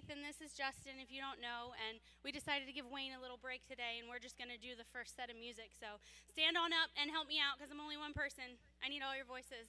Keith, and this is Justin, if you don't know. And we decided to give Wayne a little break today, and we're just going to do the first set of music. So, stand on up and help me out because I'm only one person. I need all your voices.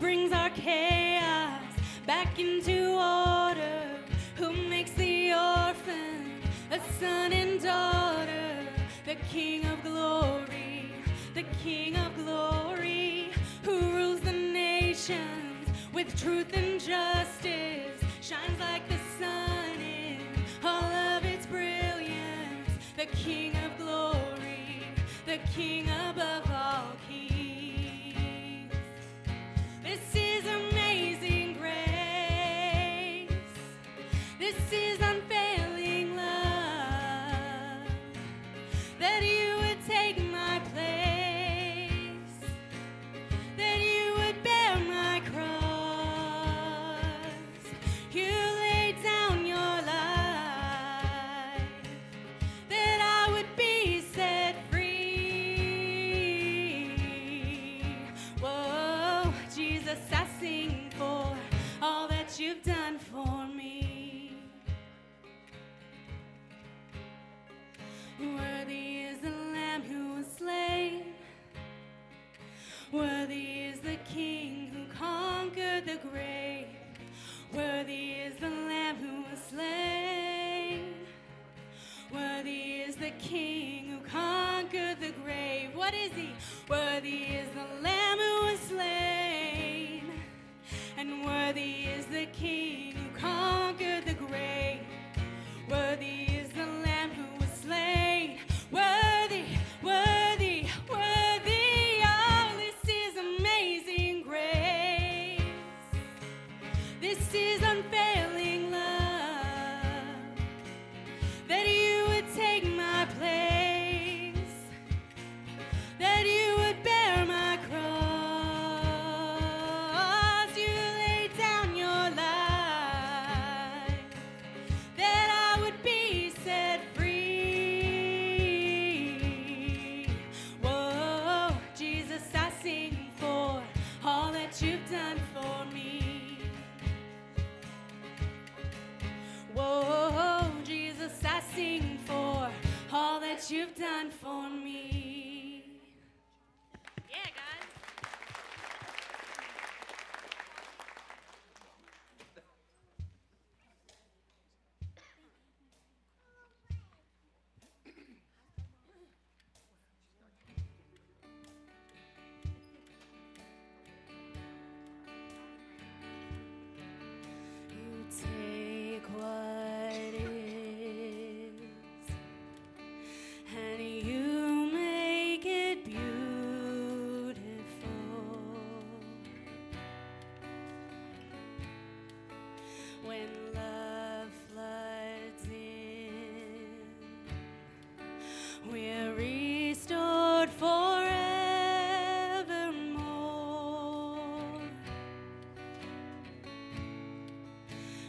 brings our chaos back into order? Who makes the orphan a son and daughter? The King of glory, the King of glory, who rules the nations with truth and justice, shines like the sun in all of its brilliance. The King of glory, the King above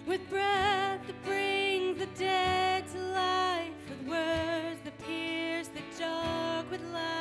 with breath that brings the dead to life, with words that pierce, the dark with light.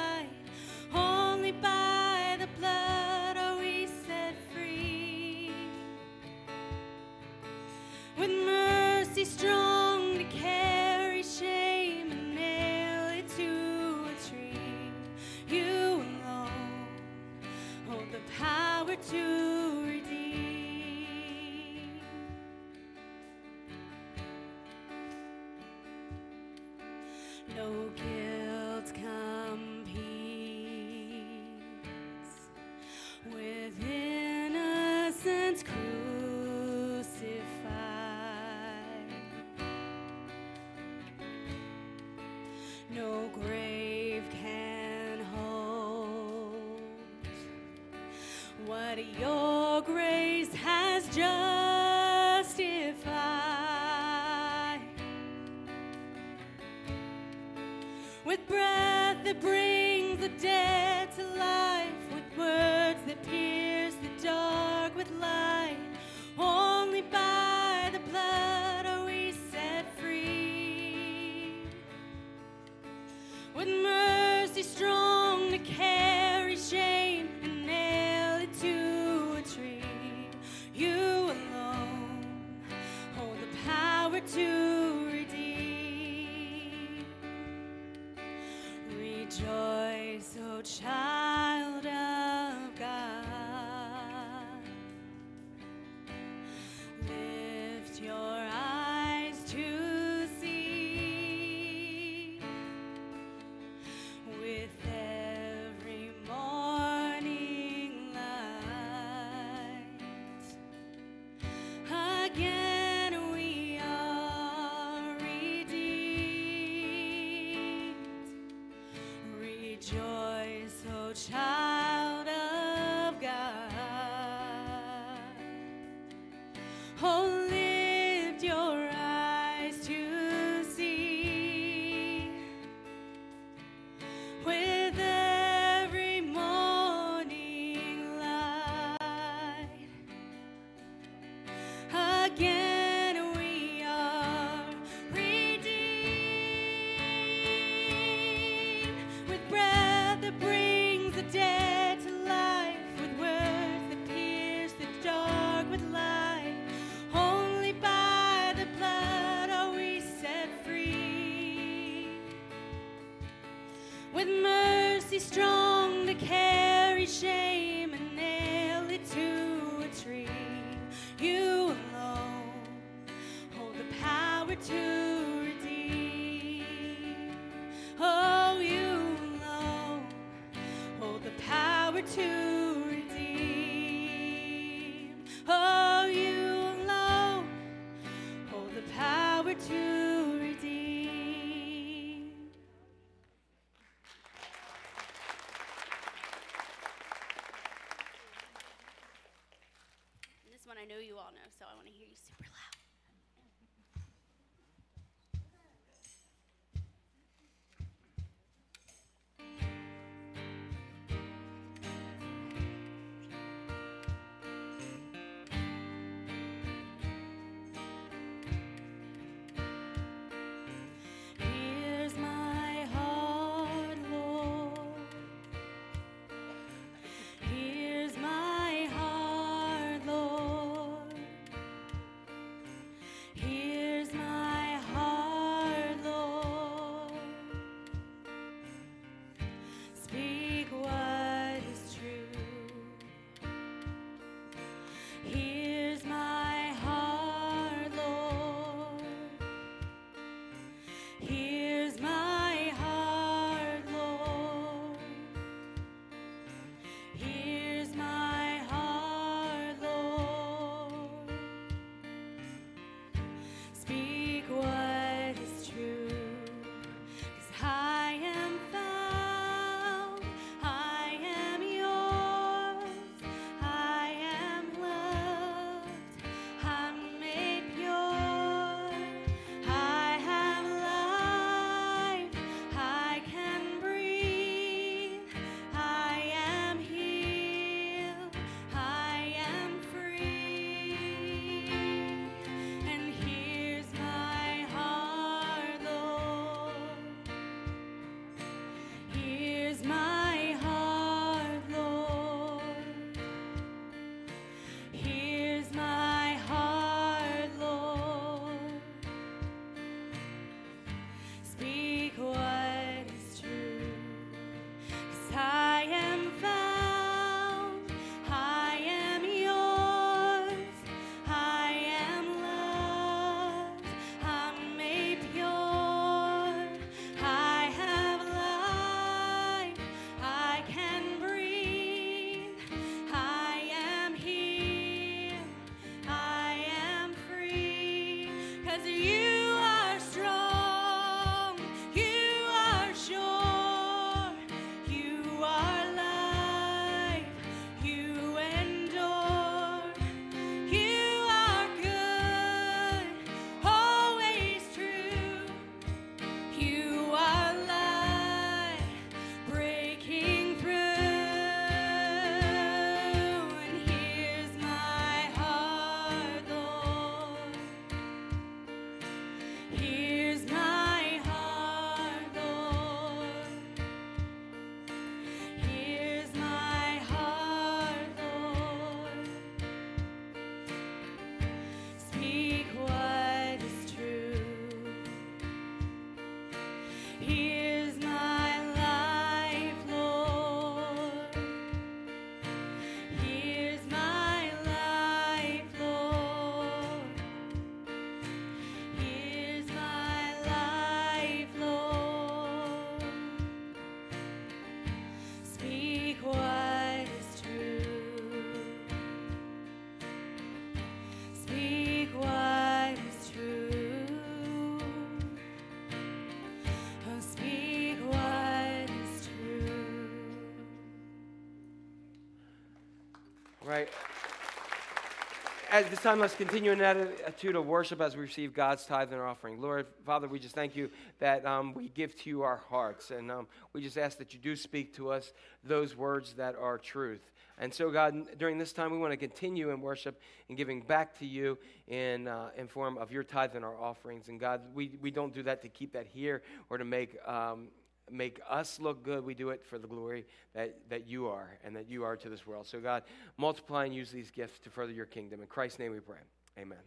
At this time, let's continue in that attitude of worship as we receive God's tithe and offering. Lord, Father, we just thank you that um, we give to you our hearts. And um, we just ask that you do speak to us those words that are truth. And so, God, during this time, we want to continue in worship and giving back to you in, uh, in form of your tithe and our offerings. And God, we, we don't do that to keep that here or to make um, make us look good. We do it for the glory that, that you are and that you are to this world. So, God, multiply and use these gifts to further your kingdom. In Christ's name we pray. Amen.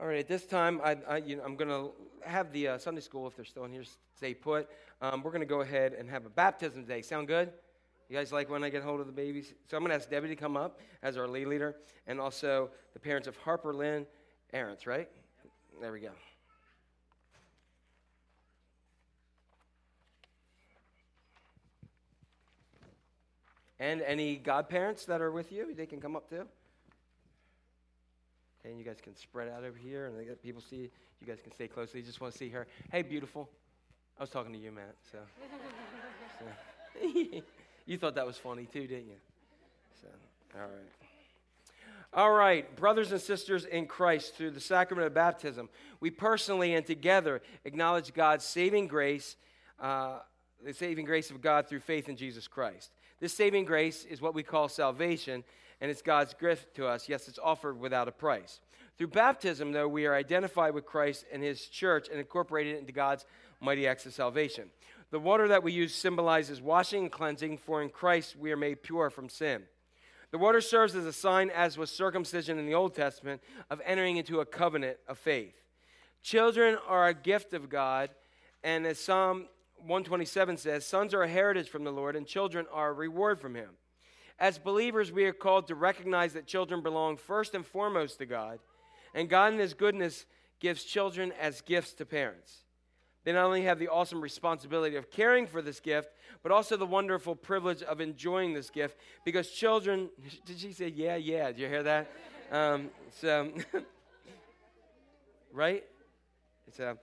All right, at this time, I, I, you know, I'm going to have the uh, Sunday school, if they're still in here, stay put. Um, we're going to go ahead and have a baptism day. Sound good? You guys like when I get hold of the babies? So I'm going to ask Debbie to come up as our lead leader, and also the parents of Harper Lynn Arentz, right? There we go. And any godparents that are with you, they can come up too. Okay, and you guys can spread out over here, and people see. You guys can stay close. They just want to see her. Hey, beautiful. I was talking to you, Matt. So, so. you thought that was funny too, didn't you? So, all right. All right, brothers and sisters in Christ, through the sacrament of baptism, we personally and together acknowledge God's saving grace, uh, the saving grace of God through faith in Jesus Christ. This saving grace is what we call salvation, and it's God's gift to us. Yes, it's offered without a price. Through baptism, though, we are identified with Christ and his church and incorporated into God's mighty acts of salvation. The water that we use symbolizes washing and cleansing, for in Christ we are made pure from sin. The water serves as a sign, as was circumcision in the Old Testament, of entering into a covenant of faith. Children are a gift of God, and as Psalm 127 says, sons are a heritage from the Lord, and children are a reward from Him. As believers, we are called to recognize that children belong first and foremost to God, and God, in His goodness, gives children as gifts to parents. They not only have the awesome responsibility of caring for this gift, but also the wonderful privilege of enjoying this gift because children, did she say, yeah, yeah? Did you hear that? Um, so, right? It's a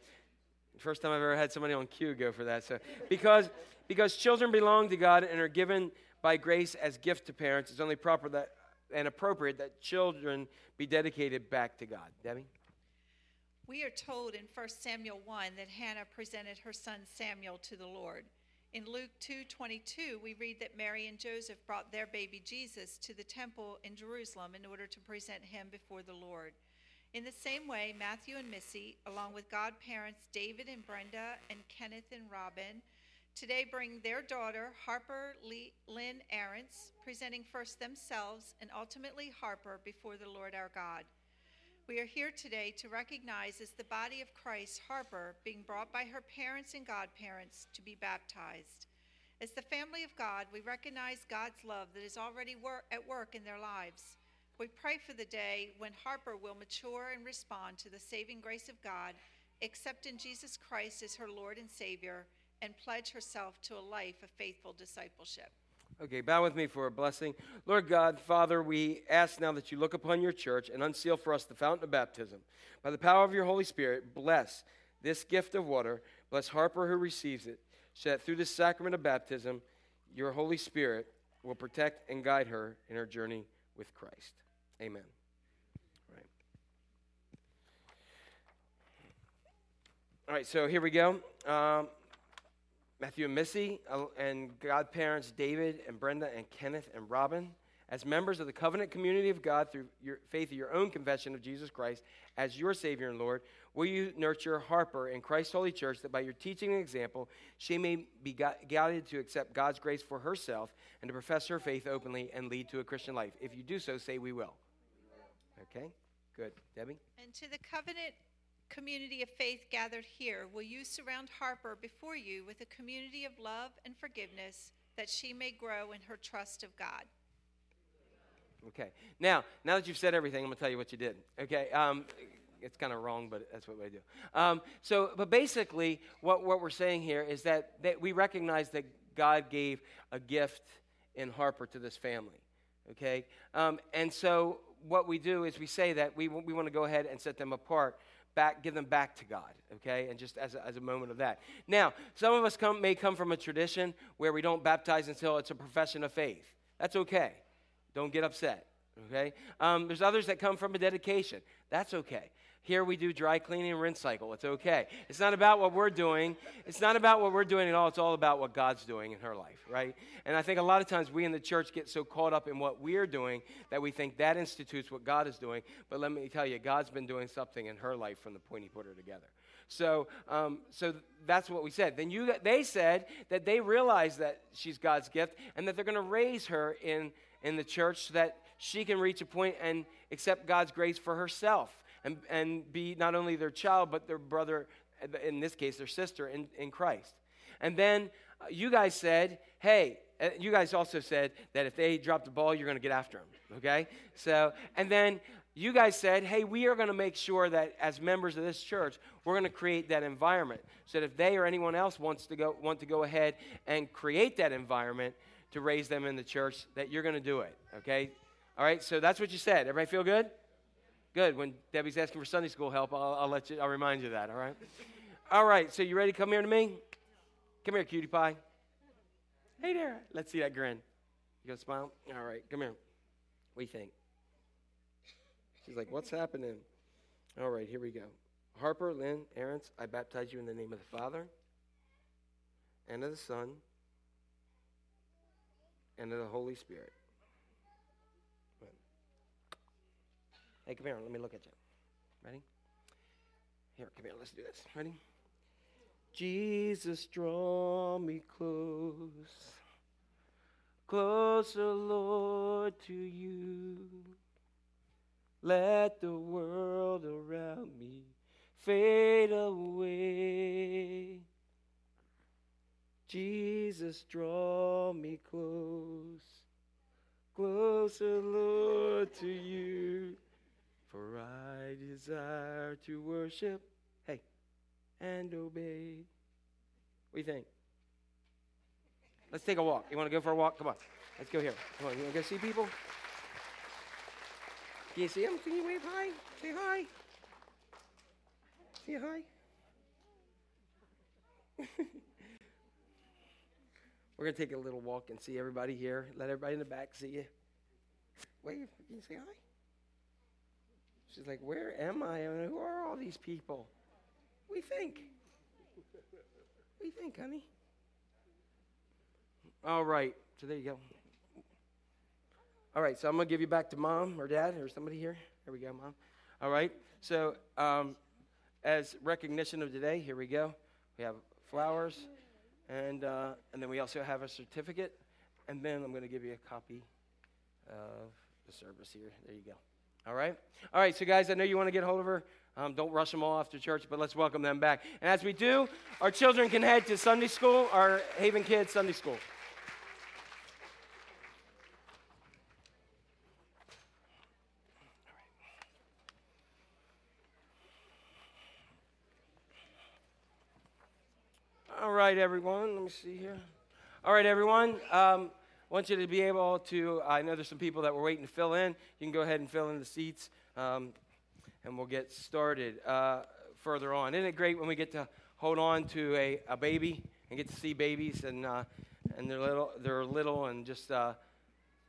first time I've ever had somebody on cue go for that. So, because, because children belong to God and are given by grace as gift to parents, it's only proper that and appropriate that children be dedicated back to God. Debbie? We are told in 1 Samuel 1 that Hannah presented her son Samuel to the Lord. In Luke 2:22, we read that Mary and Joseph brought their baby Jesus to the temple in Jerusalem in order to present him before the Lord. In the same way, Matthew and Missy, along with godparents David and Brenda and Kenneth and Robin, today bring their daughter Harper Lee, Lynn Arentz, presenting first themselves and ultimately Harper before the Lord our God. We are here today to recognize as the body of Christ Harper being brought by her parents and godparents to be baptized. As the family of God, we recognize God's love that is already wor- at work in their lives. We pray for the day when Harper will mature and respond to the saving grace of God accept in Jesus Christ as her Lord and Savior, and pledge herself to a life of faithful discipleship. Okay, bow with me for a blessing. Lord God, Father, we ask now that you look upon your church and unseal for us the fountain of baptism. By the power of your Holy Spirit, bless this gift of water. Bless Harper who receives it, so that through the sacrament of baptism, your Holy Spirit will protect and guide her in her journey with Christ. Amen. All right. All right, so here we go. Um, Matthew and Missy, uh, and godparents David and Brenda and Kenneth and Robin, as members of the covenant community of God through your faith of your own confession of Jesus Christ as your Savior and Lord, will you nurture Harper in Christ's holy church that by your teaching and example, she may be guided to accept God's grace for herself and to profess her faith openly and lead to a Christian life? If you do so, say we will. Okay? Good. Debbie? And to the covenant community of faith gathered here, will you surround Harper before you with a community of love and forgiveness that she may grow in her trust of God? Okay. Now, now that you've said everything, I'm going to tell you what you did. Okay. Um, it's kind of wrong, but that's what we do. Um, so, but basically, what, what we're saying here is that, that we recognize that God gave a gift in Harper to this family. Okay. Um, and so, what we do is we say that we, we want to go ahead and set them apart. Back, give them back to God, okay, and just as a, as a moment of that. Now, some of us come, may come from a tradition where we don't baptize until it's a profession of faith. That's okay. Don't get upset, okay? Um, there's others that come from a dedication. That's okay. Here we do dry cleaning and rinse cycle. It's okay. It's not about what we're doing. It's not about what we're doing at all. It's all about what God's doing in her life, right? And I think a lot of times we in the church get so caught up in what we're doing that we think that institutes what God is doing. But let me tell you, God's been doing something in her life from the point He put her together. So, um, so that's what we said. Then you, they said that they realize that she's God's gift and that they're going to raise her in in the church so that she can reach a point and accept God's grace for herself and, and be not only their child, but their brother, in this case, their sister in, in Christ. And then uh, you guys said, hey, uh, you guys also said that if they drop the ball, you're going to get after them, okay? So, and then you guys said, hey, we are going to make sure that as members of this church, we're going to create that environment so that if they or anyone else wants to go, want to go ahead and create that environment, to raise them in the church, that you're going to do it, okay? All right, so that's what you said. Everybody feel good? Good. When Debbie's asking for Sunday school help, I'll, I'll let you, I'll remind you of that, all right? All right, so you ready to come here to me? Come here, cutie pie. Hey there. Let's see that grin. You gonna smile? All right, come here. What do you think? She's like, what's happening? All right, here we go. Harper, Lynn, Arentz, I baptize you in the name of the Father and of the Son and of the Holy Spirit. Hey, come here. Let me look at you. Ready? Here, come here. Let's do this. Ready? Jesus, draw me close, closer, Lord, to you. Let the world around me fade away. Jesus, draw me close, closer, Lord, to you. For I desire to worship, hey, and obey. What do you think? Let's take a walk. You want to go for a walk? Come on. Let's go here. Come on. You want to go see people? Can you see them? Can you wave hi? Say hi. Say hi. We're going to take a little walk and see everybody here. Let everybody in the back see you. Wave. Can you say hi? She's like, Where am I? And who are all these people? We think. We think, honey. All right. So there you go. All right. So I'm going to give you back to mom or dad or somebody here. Here we go, mom. All right. So, um, as recognition of today, here we go. We have flowers, and, uh, and then we also have a certificate. And then I'm going to give you a copy of the service here. There you go. All right? All right, so guys, I know you want to get hold of her. Um, don't rush them all after church, but let's welcome them back. And as we do, our children can head to Sunday school, our Haven Kids Sunday School. All right, everyone. Let me see here. All right, everyone. Um, want you to be able to. I know there's some people that were waiting to fill in. You can go ahead and fill in the seats, um, and we'll get started uh, further on. Isn't it great when we get to hold on to a, a baby and get to see babies and uh, and they're little, they're little, and just uh,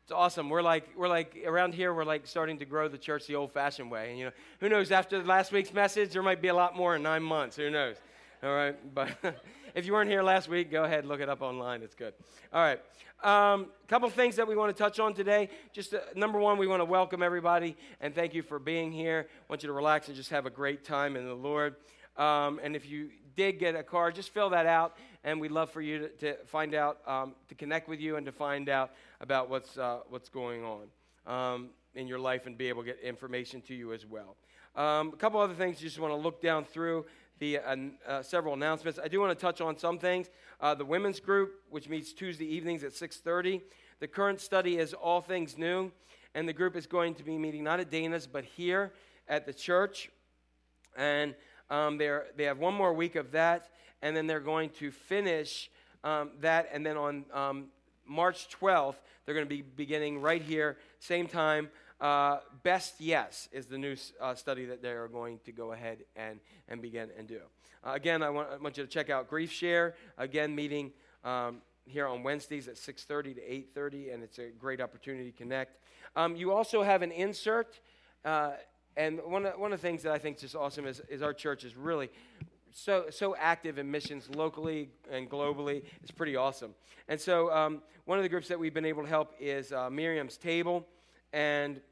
it's awesome. We're like we're like around here. We're like starting to grow the church the old-fashioned way. And you know, who knows? After last week's message, there might be a lot more in nine months. Who knows? All right, but if you weren't here last week, go ahead look it up online. It's good. All right, a um, couple things that we want to touch on today. Just uh, number one, we want to welcome everybody and thank you for being here. I want you to relax and just have a great time in the Lord. Um, and if you did get a card, just fill that out, and we'd love for you to, to find out, um, to connect with you, and to find out about what's uh, what's going on um, in your life, and be able to get information to you as well. Um, a couple other things, you just want to look down through the uh, uh, several announcements. I do want to touch on some things. Uh, the women's group, which meets Tuesday evenings at 6:30. The current study is all things new, and the group is going to be meeting not at Dana's but here at the church, and um, they're, they have one more week of that, and then they're going to finish um, that, and then on um, March 12th, they're going to be beginning right here, same time. Uh, Best Yes is the new uh, study that they are going to go ahead and, and begin and do. Uh, again, I want, I want you to check out Grief Share, again, meeting um, here on Wednesdays at 6.30 to 8.30, and it's a great opportunity to connect. Um, you also have an insert. Uh, and one of, one of the things that I think is just awesome is, is our church is really so, so active in missions locally and globally. It's pretty awesome. And so, um, one of the groups that we've been able to help is uh, Miriam's Table. And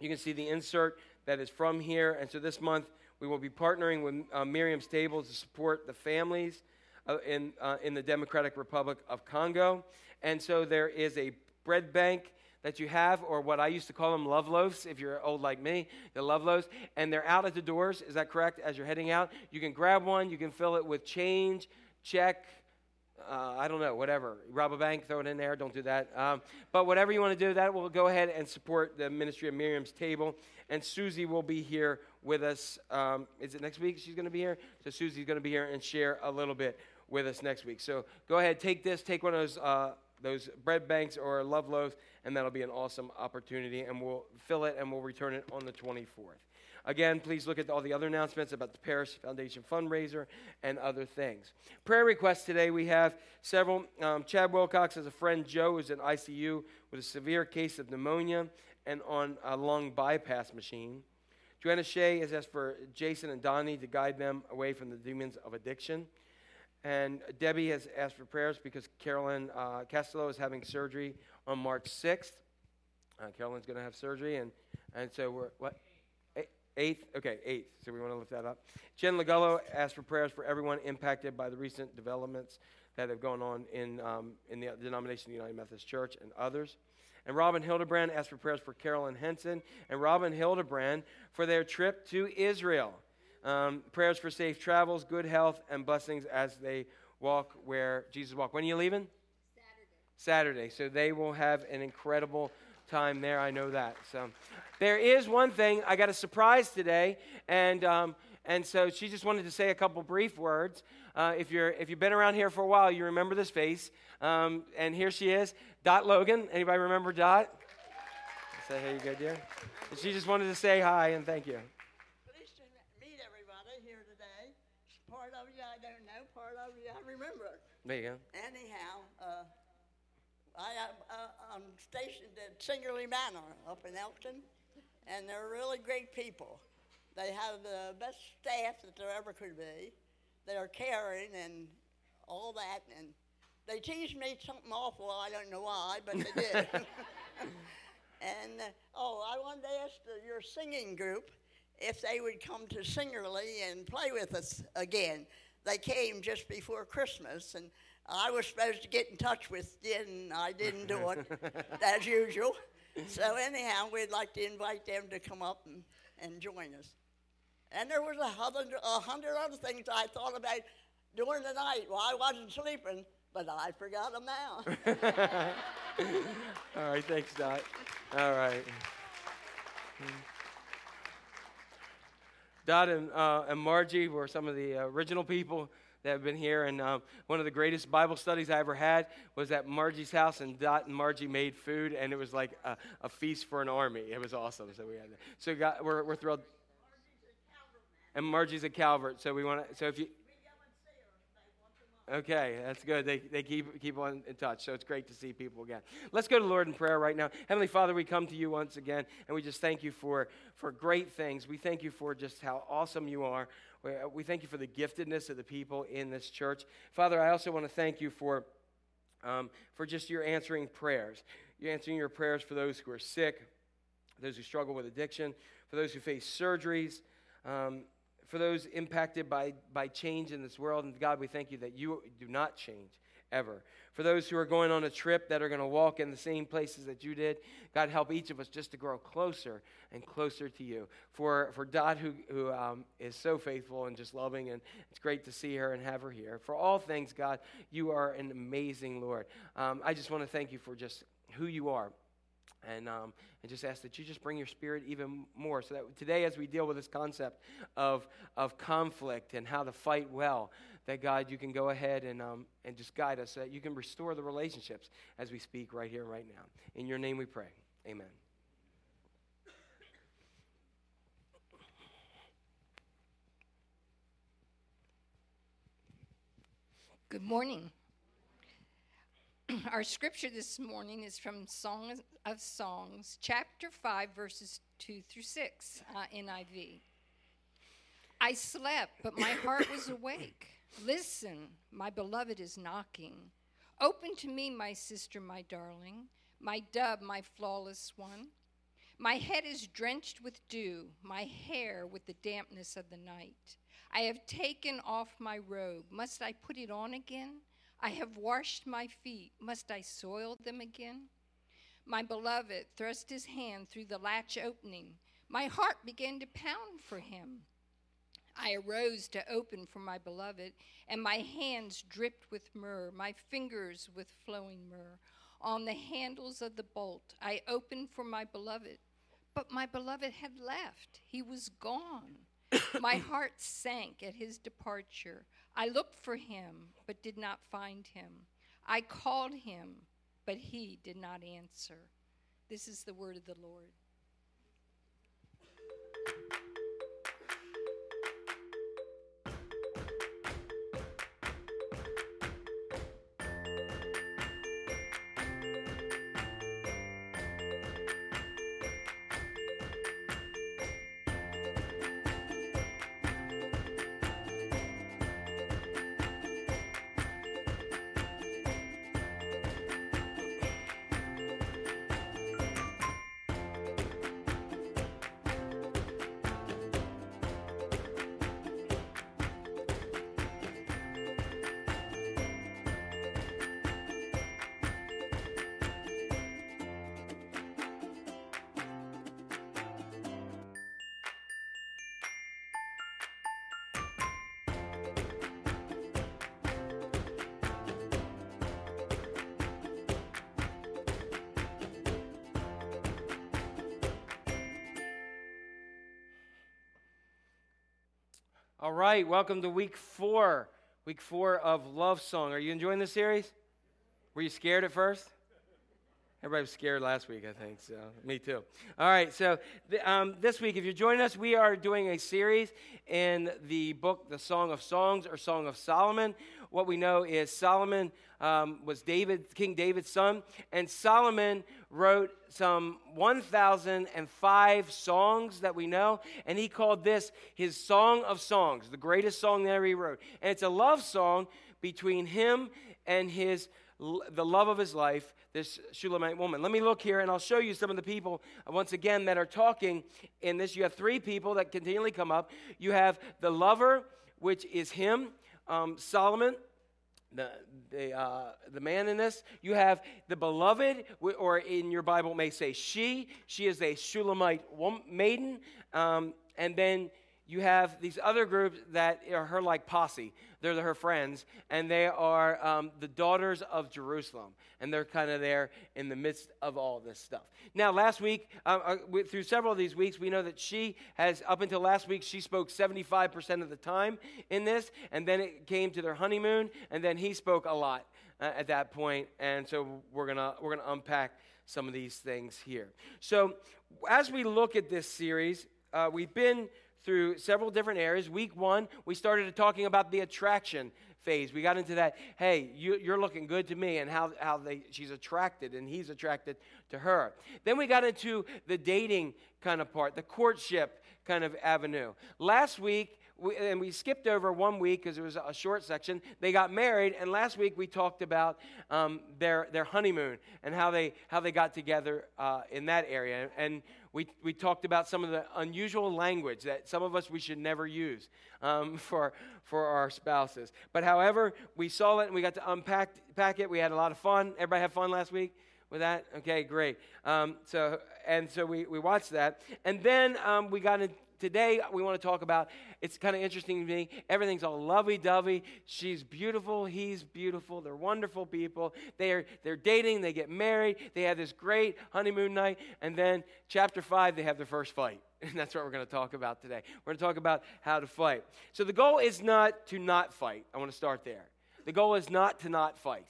you can see the insert that is from here. And so, this month, we will be partnering with uh, Miriam's Table to support the families uh, in, uh, in the Democratic Republic of Congo. And so, there is a bread bank that you have, or what I used to call them love loaves, if you're old like me, the love loaves, and they're out at the doors. Is that correct? As you're heading out, you can grab one, you can fill it with change, check, uh, I don't know, whatever. Rob a bank, throw it in there. Don't do that. Um, but whatever you want to do, that will go ahead and support the ministry of Miriam's Table. And Susie will be here with us. Um, is it next week she's going to be here? So Susie's going to be here and share a little bit with us next week. So go ahead, take this, take one of those. Uh, those bread banks or love loaves, and that'll be an awesome opportunity. And we'll fill it and we'll return it on the 24th. Again, please look at all the other announcements about the Parish Foundation fundraiser and other things. Prayer requests today we have several. Um, Chad Wilcox has a friend, Joe, who's in ICU with a severe case of pneumonia and on a lung bypass machine. Joanna Shea has asked for Jason and Donnie to guide them away from the demons of addiction. And Debbie has asked for prayers because Carolyn uh, Castello is having surgery on March 6th. Uh, Carolyn's going to have surgery, and, and so we're, what? Eighth? Okay, eighth. So we want to lift that up. Jen Legullo asked for prayers for everyone impacted by the recent developments that have gone on in, um, in the denomination of the United Methodist Church and others. And Robin Hildebrand asked for prayers for Carolyn Henson and Robin Hildebrand for their trip to Israel. Um, prayers for safe travels, good health, and blessings as they walk where Jesus walked. When are you leaving? Saturday. Saturday. So they will have an incredible time there. I know that. So there is one thing. I got a surprise today, and um, and so she just wanted to say a couple brief words. Uh, if you're if you've been around here for a while, you remember this face. Um, and here she is, Dot Logan. Anybody remember Dot? Say hey, you good, dear? And she just wanted to say hi and thank you. Pleased to meet everybody here today. Part of you I don't know, part of you I remember. There you go. Anyhow, uh, I am I'm stationed at Singerly Manor up in Elkton, and they're really great people. They have the best staff that there ever could be. They're caring and all that, and they teased me something awful. I don't know why, but they did. and uh, oh, I wanted to ask the, your singing group if they would come to Singerly and play with us again. They came just before Christmas, and I was supposed to get in touch with you, and I didn't do it, as usual. So, anyhow, we'd like to invite them to come up and, and join us. And there was a hundred, a hundred other things I thought about during the night while I wasn't sleeping, but I forgot them now. All right, thanks, Dot. All right. Dot and, uh, and Margie were some of the original people that have been here. And um, one of the greatest Bible studies I ever had was at Margie's house, and Dot and Margie made food, and it was like a, a feast for an army. It was awesome. So we had that. So we're, we're thrilled. And Margie's at Calvert. So we want to. So if you. Okay, that's good. They, they keep, keep on in touch. So it's great to see people again. Let's go to Lord in prayer right now. Heavenly Father, we come to you once again, and we just thank you for, for great things. We thank you for just how awesome you are. We, we thank you for the giftedness of the people in this church. Father, I also want to thank you for, um, for just your answering prayers. You're answering your prayers for those who are sick, those who struggle with addiction, for those who face surgeries. Um, for those impacted by, by change in this world. And God, we thank you that you do not change ever. For those who are going on a trip that are going to walk in the same places that you did, God, help each of us just to grow closer and closer to you. For, for Dot, who, who um, is so faithful and just loving, and it's great to see her and have her here. For all things, God, you are an amazing Lord. Um, I just want to thank you for just who you are and, um, and just ask that you just bring your spirit even more so that today as we deal with this concept of, of conflict and how to fight well that god you can go ahead and, um, and just guide us so that you can restore the relationships as we speak right here right now. In your name we pray. Amen. Good morning. Our scripture this morning is from Song of Songs, chapter 5, verses 2 through 6, uh, NIV. I slept, but my heart was awake. Listen, my beloved is knocking. Open to me, my sister, my darling, my dove, my flawless one. My head is drenched with dew, my hair with the dampness of the night. I have taken off my robe. Must I put it on again? I have washed my feet. Must I soil them again? My beloved thrust his hand through the latch opening. My heart began to pound for him. I arose to open for my beloved, and my hands dripped with myrrh, my fingers with flowing myrrh. On the handles of the bolt, I opened for my beloved, but my beloved had left. He was gone. my heart sank at his departure. I looked for him, but did not find him. I called him, but he did not answer. This is the word of the Lord. All right welcome to week four week four of love song are you enjoying this series were you scared at first Everybody was scared last week, I think. So me too. All right. So um, this week, if you're joining us, we are doing a series in the book, the Song of Songs or Song of Solomon. What we know is Solomon um, was David, King David's son, and Solomon wrote some 1,005 songs that we know, and he called this his Song of Songs, the greatest song that he wrote. And it's a love song between him and his the love of his life, this Shulamite woman. Let me look here and I'll show you some of the people, uh, once again, that are talking in this. You have three people that continually come up. You have the lover, which is him, um, Solomon. The, the, uh, the man in this, you have the beloved, or in your Bible, may say she. She is a Shulamite maiden. Um, and then you have these other groups that are her like posse. They're her friends, and they are um, the daughters of Jerusalem, and they're kind of there in the midst of all this stuff. Now, last week, uh, uh, through several of these weeks, we know that she has, up until last week, she spoke 75% of the time in this, and then it came to their honeymoon, and then he spoke a lot uh, at that point. and so we're gonna we're gonna unpack some of these things here. So, as we look at this series, uh, we've been through several different areas. Week one, we started talking about the attraction phase. We got into that. Hey, you, you're looking good to me, and how how they she's attracted and he's attracted to her. Then we got into the dating kind of part, the courtship kind of avenue. Last week. We, and we skipped over one week because it was a short section. They got married, and last week we talked about um, their their honeymoon and how they how they got together uh, in that area. And we we talked about some of the unusual language that some of us we should never use um, for for our spouses. But however, we saw it and we got to unpack pack it. We had a lot of fun. Everybody have fun last week with that? Okay, great. Um, so and so we, we watched that, and then um, we got in. Today we want to talk about. It's kind of interesting to me. Everything's all lovey-dovey. She's beautiful. He's beautiful. They're wonderful people. They are they're dating. They get married. They have this great honeymoon night, and then chapter five they have their first fight, and that's what we're going to talk about today. We're going to talk about how to fight. So the goal is not to not fight. I want to start there. The goal is not to not fight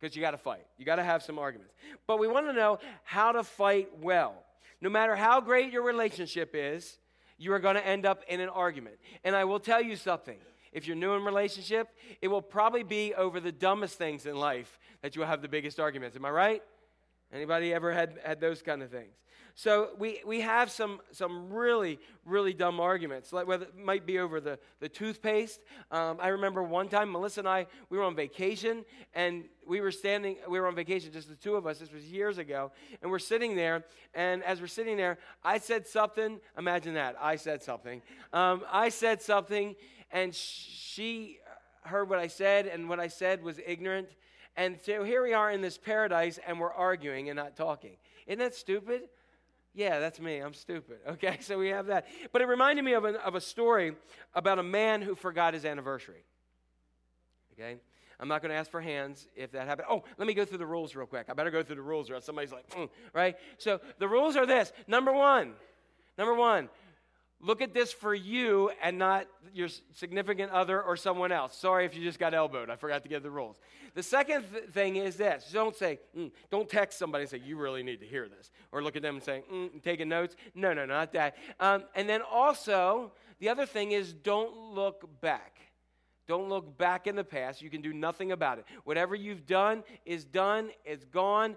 because you got to fight. You got to have some arguments. But we want to know how to fight well. No matter how great your relationship is, you are going to end up in an argument. And I will tell you something. If you're new in relationship, it will probably be over the dumbest things in life that you will have the biggest arguments. Am I right? Anybody ever had, had those kind of things? So we, we have some, some really, really dumb arguments, like whether it might be over the, the toothpaste. Um, I remember one time, Melissa and I, we were on vacation, and we were standing, we were on vacation, just the two of us, this was years ago, and we're sitting there, and as we're sitting there, I said something, imagine that, I said something. Um, I said something, and she heard what I said, and what I said was ignorant. And so here we are in this paradise, and we're arguing and not talking. Isn't that stupid? Yeah, that's me. I'm stupid. Okay, so we have that. But it reminded me of, an, of a story about a man who forgot his anniversary. Okay? I'm not going to ask for hands if that happened. Oh, let me go through the rules real quick. I better go through the rules or else somebody's like, "Mm," right? So the rules are this number one, number one, look at this for you and not your significant other or someone else. Sorry if you just got elbowed. I forgot to give the rules. The second th- thing is this don't say, mm, don't text somebody and say, you really need to hear this. Or look at them and say, mm, taking notes. No, no, not that. Um, and then also, the other thing is don't look back. Don't look back in the past. You can do nothing about it. Whatever you've done is done, it's gone.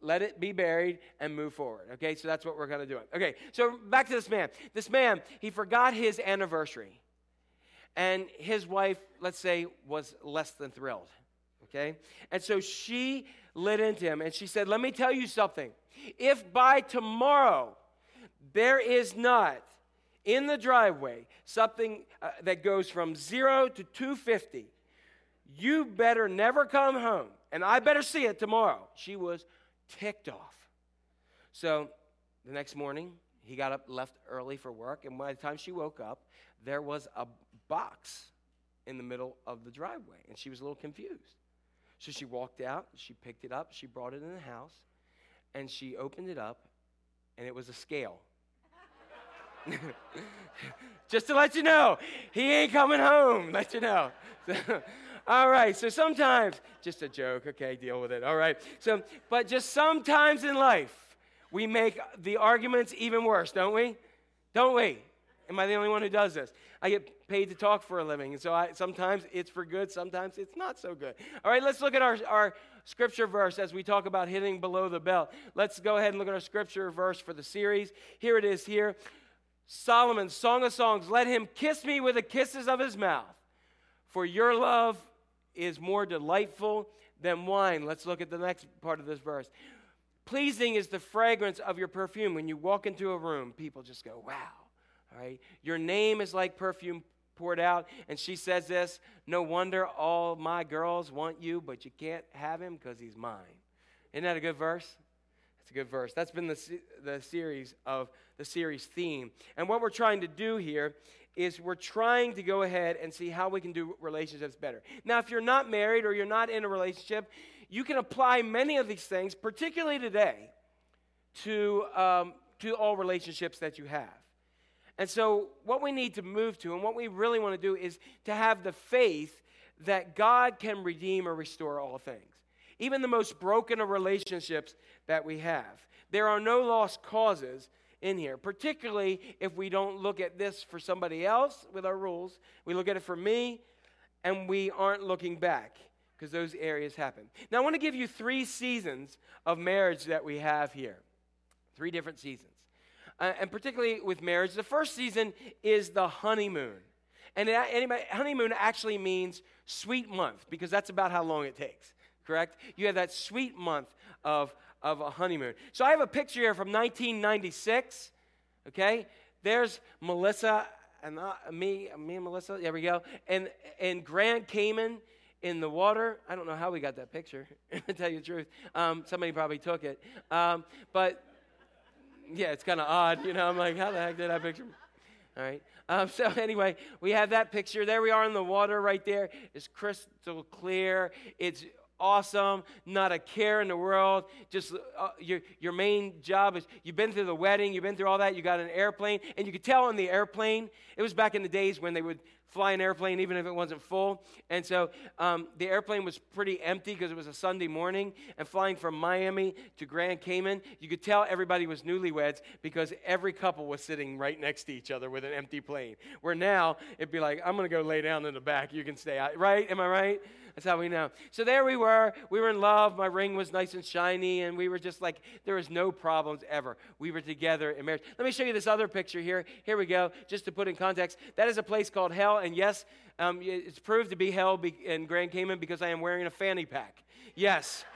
Let it be buried and move forward. Okay, so that's what we're to do. Okay, so back to this man. This man, he forgot his anniversary. And his wife, let's say, was less than thrilled. Okay? And so she lit into him and she said, Let me tell you something. If by tomorrow there is not in the driveway something uh, that goes from zero to 250, you better never come home. And I better see it tomorrow. She was ticked off. So the next morning, he got up, left early for work, and by the time she woke up, there was a box in the middle of the driveway, and she was a little confused. So she walked out, she picked it up, she brought it in the house, and she opened it up, and it was a scale. Just to let you know, he ain't coming home. Let you know. all right. So sometimes, just a joke. Okay, deal with it. All right. So, but just sometimes in life, we make the arguments even worse, don't we? Don't we? Am I the only one who does this? I get paid to talk for a living, and so I, sometimes it's for good, sometimes it's not so good. All right, let's look at our, our scripture verse as we talk about hitting below the belt. Let's go ahead and look at our scripture verse for the series. Here it is here. Solomon, Song of Songs, let him kiss me with the kisses of his mouth, for your love is more delightful than wine. Let's look at the next part of this verse. Pleasing is the fragrance of your perfume. When you walk into a room, people just go, wow. All right. Your name is like perfume poured out. And she says this No wonder all my girls want you, but you can't have him because he's mine. Isn't that a good verse? That's a good verse. That's been the, the series of the series theme. And what we're trying to do here is we're trying to go ahead and see how we can do relationships better. Now, if you're not married or you're not in a relationship, you can apply many of these things, particularly today, to, um, to all relationships that you have. And so, what we need to move to and what we really want to do is to have the faith that God can redeem or restore all things, even the most broken of relationships that we have. There are no lost causes in here, particularly if we don't look at this for somebody else with our rules. We look at it for me, and we aren't looking back because those areas happen. Now, I want to give you three seasons of marriage that we have here, three different seasons. Uh, and particularly with marriage, the first season is the honeymoon. And it, anybody, honeymoon actually means sweet month because that's about how long it takes, correct? You have that sweet month of, of a honeymoon. So I have a picture here from 1996, okay? There's Melissa and uh, me, me and Melissa, there we go. And, and Grand Cayman in the water. I don't know how we got that picture, to tell you the truth. Um, somebody probably took it. Um, but yeah, it's kind of odd, you know. I'm like, how the heck did I picture? All right. Um, so anyway, we have that picture. There we are in the water right there. It's crystal clear. It's awesome. Not a care in the world. Just uh, your your main job is you've been through the wedding. You've been through all that. You got an airplane, and you could tell on the airplane. It was back in the days when they would fly an airplane even if it wasn't full. And so um, the airplane was pretty empty because it was a Sunday morning. And flying from Miami to Grand Cayman, you could tell everybody was newlyweds because every couple was sitting right next to each other with an empty plane. Where now it'd be like, I'm going to go lay down in the back. You can stay out. Right? Am I right? That's how we know. So there we were. We were in love. My ring was nice and shiny, and we were just like, there was no problems ever. We were together in marriage. Let me show you this other picture here. Here we go. Just to put in context, that is a place called hell, and yes, um, it's proved to be hell in Grand Cayman because I am wearing a fanny pack. Yes.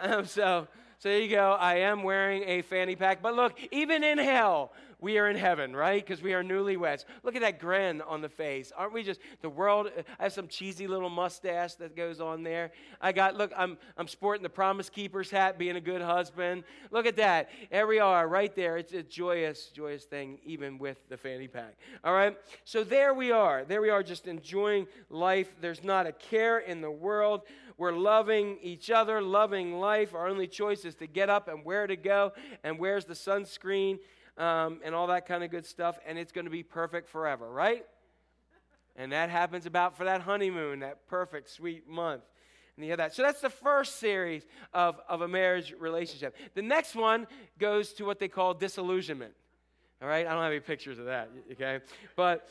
Um, so, so there you go. I am wearing a fanny pack. But look, even in hell, we are in heaven, right? Because we are newlyweds. Look at that grin on the face. Aren't we just the world? I have some cheesy little mustache that goes on there. I got look. I'm I'm sporting the Promise Keepers hat, being a good husband. Look at that. There we are, right there. It's a joyous, joyous thing, even with the fanny pack. All right. So there we are. There we are, just enjoying life. There's not a care in the world. We're loving each other, loving life. Our only choice is to get up and where to go and where's the sunscreen um, and all that kind of good stuff. And it's going to be perfect forever, right? And that happens about for that honeymoon, that perfect, sweet month. And you have that. So that's the first series of, of a marriage relationship. The next one goes to what they call disillusionment. All right? I don't have any pictures of that, okay? But,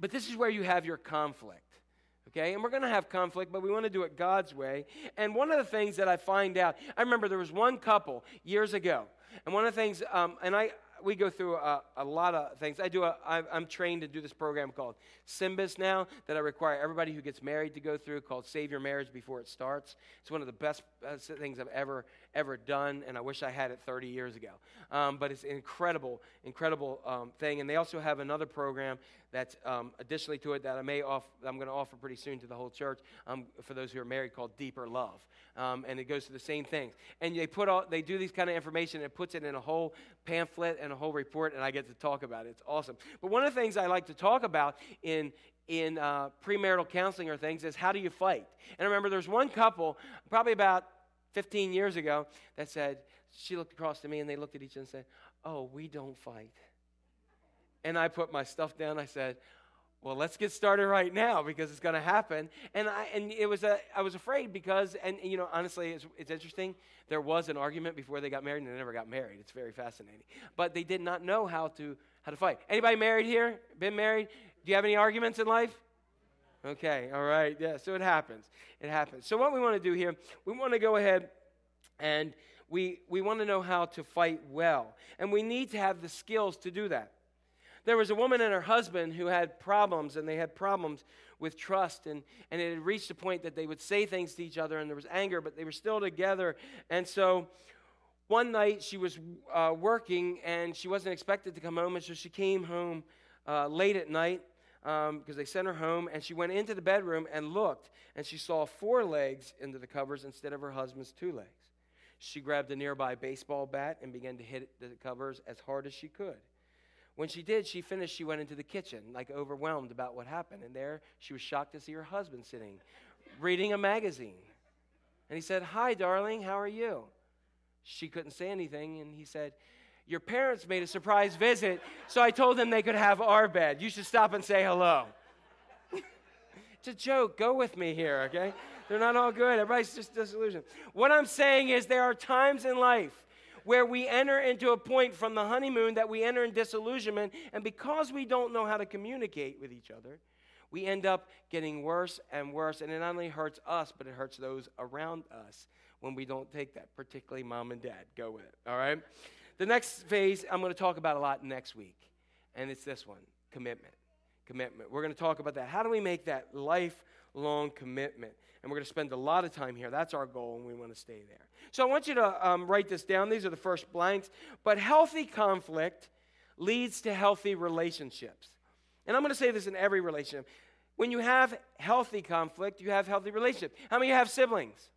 but this is where you have your conflict. Okay, and we're going to have conflict, but we want to do it God's way. And one of the things that I find out, I remember there was one couple years ago, and one of the things, um, and I, we go through a, a lot of things. I do a, I'm trained to do this program called SYMBIS now that I require everybody who gets married to go through called Save Your Marriage Before It Starts. It's one of the best uh, things I've ever, ever done, and I wish I had it 30 years ago. Um, but it's an incredible, incredible um, thing. And they also have another program that's um, additionally to it that I may off, I'm going to offer pretty soon to the whole church um, for those who are married called Deeper Love. Um, and it goes to the same things. And they put all, they do these kind of information and it puts it in a whole pamphlet and a whole report, and I get to talk about it. It's awesome. But one of the things I like to talk about in in uh, premarital counseling or things is how do you fight? And I remember there's one couple, probably about 15 years ago, that said, she looked across to me and they looked at each other and said, Oh, we don't fight. And I put my stuff down. I said, well, let's get started right now because it's going to happen. And I and it was a I was afraid because and you know honestly it's, it's interesting. There was an argument before they got married and they never got married. It's very fascinating. But they did not know how to how to fight. Anybody married here? Been married? Do you have any arguments in life? Okay, all right. Yeah, so it happens. It happens. So what we want to do here, we want to go ahead and we we want to know how to fight well. And we need to have the skills to do that. There was a woman and her husband who had problems, and they had problems with trust, and, and it had reached a point that they would say things to each other, and there was anger, but they were still together. And so one night she was uh, working, and she wasn't expected to come home, and so she came home uh, late at night because um, they sent her home, and she went into the bedroom and looked, and she saw four legs into the covers instead of her husband's two legs. She grabbed a nearby baseball bat and began to hit the covers as hard as she could. When she did, she finished, she went into the kitchen, like overwhelmed about what happened. And there she was shocked to see her husband sitting, reading a magazine. And he said, Hi, darling, how are you? She couldn't say anything, and he said, Your parents made a surprise visit, so I told them they could have our bed. You should stop and say hello. it's a joke. Go with me here, okay? They're not all good. Everybody's just disillusioned. What I'm saying is, there are times in life where we enter into a point from the honeymoon that we enter in disillusionment, and because we don't know how to communicate with each other, we end up getting worse and worse, and it not only hurts us, but it hurts those around us when we don't take that, particularly mom and dad. Go with it, all right? The next phase I'm going to talk about a lot next week, and it's this one commitment. Commitment. We're going to talk about that. How do we make that lifelong commitment? And we're going to spend a lot of time here. That's our goal, and we want to stay there. So I want you to um, write this down. These are the first blanks. But healthy conflict leads to healthy relationships. And I'm going to say this in every relationship. When you have healthy conflict, you have healthy relationships. How many of you have siblings?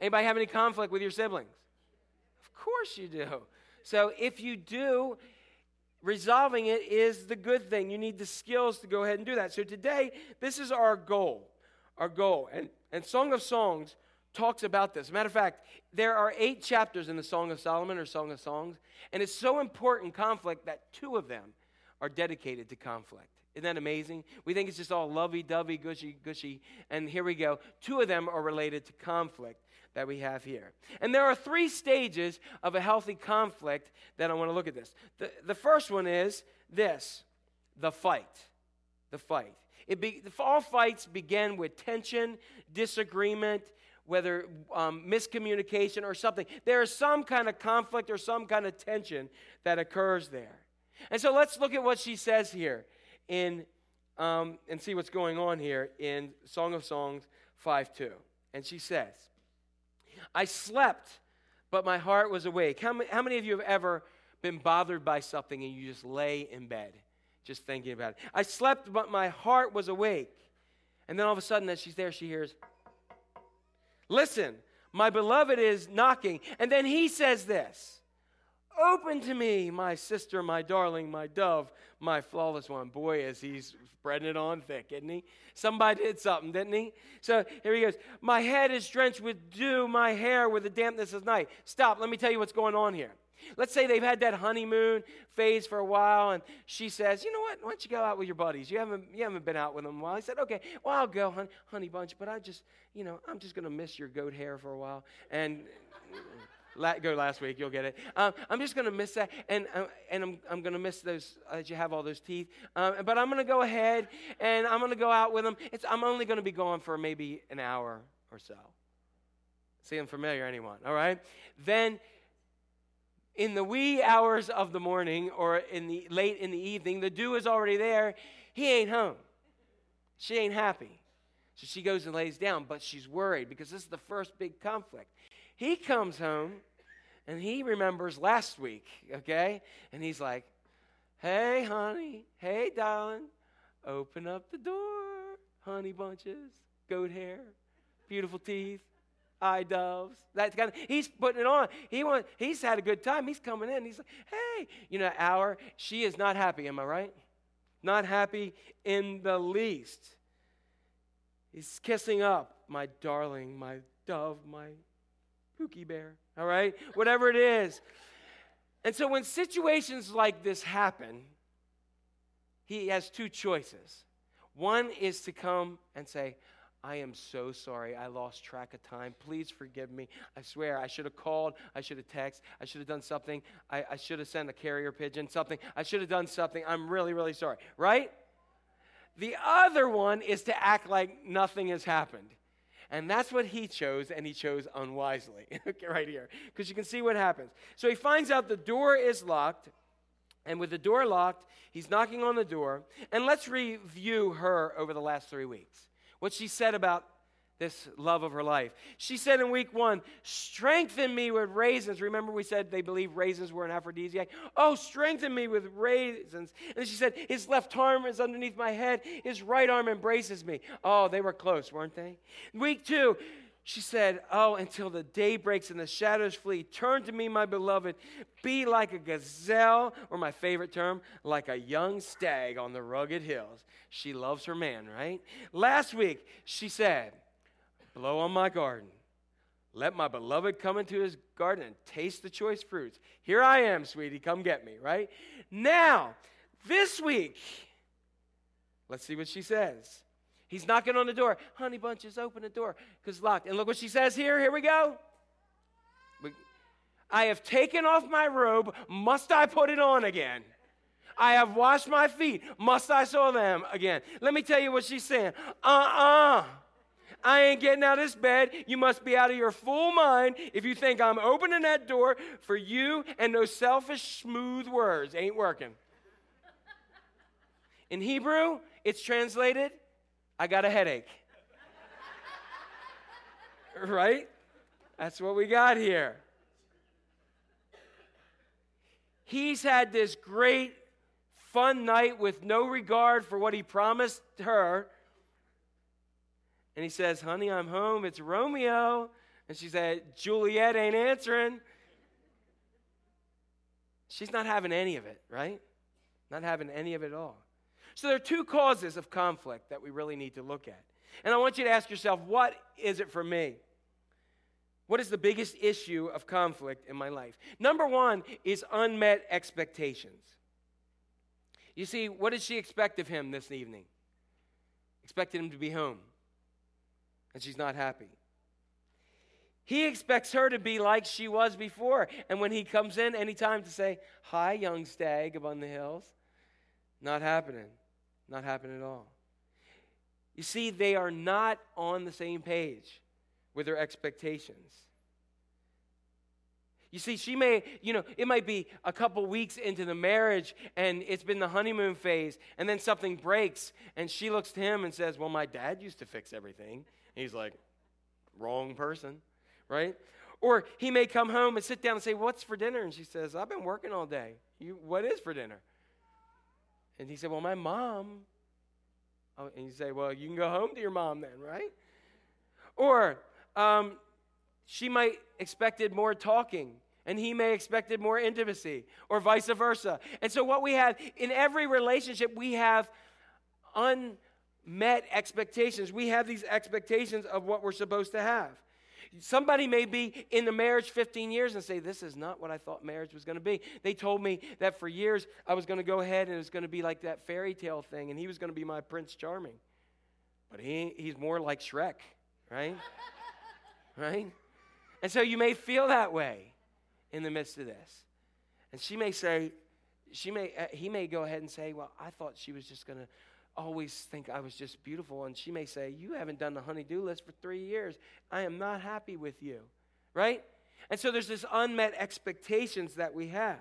Anybody have any conflict with your siblings? Course you do. So if you do, resolving it is the good thing. You need the skills to go ahead and do that. So today, this is our goal. Our goal. And, and Song of Songs talks about this. matter of fact, there are eight chapters in the Song of Solomon or Song of Songs, and it's so important conflict that two of them are dedicated to conflict. Isn't that amazing? We think it's just all lovey dovey, gushy, gushy, and here we go. Two of them are related to conflict that we have here. And there are three stages of a healthy conflict that I want to look at this. The, the first one is this the fight. The fight. It be, all fights begin with tension, disagreement, whether um, miscommunication or something. There is some kind of conflict or some kind of tension that occurs there. And so let's look at what she says here in um, and see what's going on here in Song of Songs 5 2. And she says, I slept, but my heart was awake. How many, how many of you have ever been bothered by something and you just lay in bed just thinking about it? I slept, but my heart was awake. And then all of a sudden, as she's there, she hears, Listen, my beloved is knocking. And then he says this Open to me, my sister, my darling, my dove, my flawless one. Boy, as he's spreading it on thick, isn't he? Somebody did something, didn't he? So here he goes. My head is drenched with dew, my hair with the dampness of night. Stop, let me tell you what's going on here. Let's say they've had that honeymoon phase for a while, and she says, "You know what? Why don't you go out with your buddies? You haven't you haven't been out with them a while." He said, "Okay, well I'll go, honey, honey bunch, but I just you know I'm just gonna miss your goat hair for a while." And La- go last week, you'll get it. Um, I'm just going to miss that, and, uh, and I'm, I'm going to miss those, uh, that you have all those teeth. Um, but I'm going to go ahead and I'm going to go out with them. It's, I'm only going to be gone for maybe an hour or so. Seem familiar, anyone? All right? Then, in the wee hours of the morning or in the late in the evening, the dew is already there. He ain't home. She ain't happy. So she goes and lays down, but she's worried because this is the first big conflict. He comes home and he remembers last week, okay? And he's like, hey, honey, hey, darling, open up the door, honey bunches, goat hair, beautiful teeth, eye doves. That kind of, he's putting it on. He want, he's had a good time. He's coming in. He's like, hey, you know, our, She is not happy, am I right? Not happy in the least. He's kissing up, my darling, my dove, my Pookie Bear, all right? Whatever it is. And so when situations like this happen, he has two choices. One is to come and say, I am so sorry. I lost track of time. Please forgive me. I swear I should have called. I should have texted. I should have done something. I, I should have sent a carrier pigeon, something. I should have done something. I'm really, really sorry. Right? The other one is to act like nothing has happened. And that's what he chose, and he chose unwisely. okay, right here. Because you can see what happens. So he finds out the door is locked, and with the door locked, he's knocking on the door. And let's review her over the last three weeks. What she said about this love of her life. She said in week one, Strengthen me with raisins. Remember, we said they believe raisins were an aphrodisiac? Oh, strengthen me with raisins. And she said, His left arm is underneath my head, his right arm embraces me. Oh, they were close, weren't they? Week two, She said, Oh, until the day breaks and the shadows flee, turn to me, my beloved. Be like a gazelle, or my favorite term, like a young stag on the rugged hills. She loves her man, right? Last week, she said, Blow on my garden. Let my beloved come into his garden and taste the choice fruits. Here I am, sweetie, come get me, right? Now, this week, let's see what she says. He's knocking on the door. Honey bunches, open the door because locked. And look what she says here. Here we go. I have taken off my robe. Must I put it on again? I have washed my feet. Must I soil them again? Let me tell you what she's saying. Uh uh I ain't getting out of this bed. You must be out of your full mind if you think I'm opening that door for you and those selfish, smooth words ain't working. In Hebrew, it's translated, I got a headache. right? That's what we got here. He's had this great, fun night with no regard for what he promised her. And he says, Honey, I'm home. It's Romeo. And she said, Juliet ain't answering. She's not having any of it, right? Not having any of it at all. So there are two causes of conflict that we really need to look at. And I want you to ask yourself, what is it for me? What is the biggest issue of conflict in my life? Number one is unmet expectations. You see, what did she expect of him this evening? Expected him to be home. And she's not happy. He expects her to be like she was before. And when he comes in, anytime to say, Hi, young stag upon the hills, not happening. Not happening at all. You see, they are not on the same page with their expectations. You see, she may, you know, it might be a couple weeks into the marriage and it's been the honeymoon phase, and then something breaks, and she looks to him and says, Well, my dad used to fix everything. He's like, Wrong person, right? Or he may come home and sit down and say, What's for dinner? And she says, I've been working all day. You, what is for dinner? And he said, Well, my mom. Oh, and you say, Well, you can go home to your mom then, right? Or um, she might expected more talking and he may expected more intimacy or vice versa and so what we have in every relationship we have unmet expectations. We have these expectations of what we're supposed to have. Somebody may be in the marriage 15 years and say this is not what i thought marriage was going to be. They told me that for years i was going to go ahead and it was going to be like that fairy tale thing and he was going to be my prince charming. But he, he's more like shrek right? Right? And so you may feel that way in the midst of this. And she may say, she may, uh, he may go ahead and say, well, I thought she was just going to always think I was just beautiful. And she may say, you haven't done the honey-do list for three years. I am not happy with you, right? And so there's this unmet expectations that we have.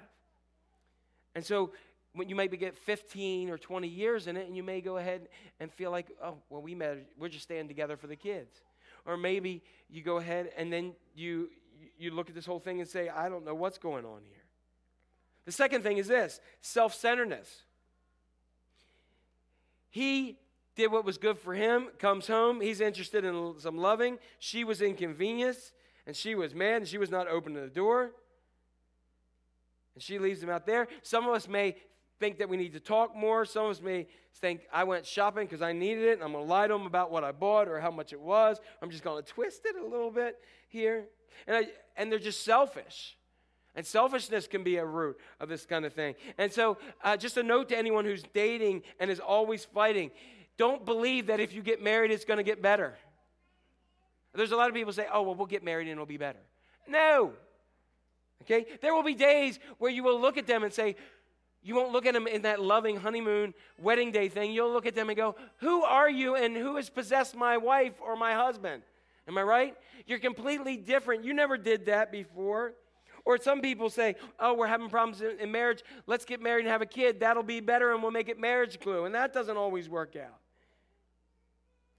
And so when you maybe get 15 or 20 years in it, and you may go ahead and feel like, oh, well, we met, we're just staying together for the kids or maybe you go ahead and then you you look at this whole thing and say i don't know what's going on here the second thing is this self-centeredness he did what was good for him comes home he's interested in some loving she was inconvenienced and she was mad and she was not open to the door and she leaves him out there some of us may think that we need to talk more. Some of us may think I went shopping because I needed it and I'm going to lie to them about what I bought or how much it was. I'm just going to twist it a little bit here. And, I, and they're just selfish. And selfishness can be a root of this kind of thing. And so, uh, just a note to anyone who's dating and is always fighting don't believe that if you get married, it's going to get better. There's a lot of people say, oh, well, we'll get married and it'll be better. No. Okay? There will be days where you will look at them and say, you won't look at them in that loving honeymoon wedding day thing. You'll look at them and go, Who are you and who has possessed my wife or my husband? Am I right? You're completely different. You never did that before. Or some people say, Oh, we're having problems in, in marriage. Let's get married and have a kid. That'll be better and we'll make it marriage glue. And that doesn't always work out.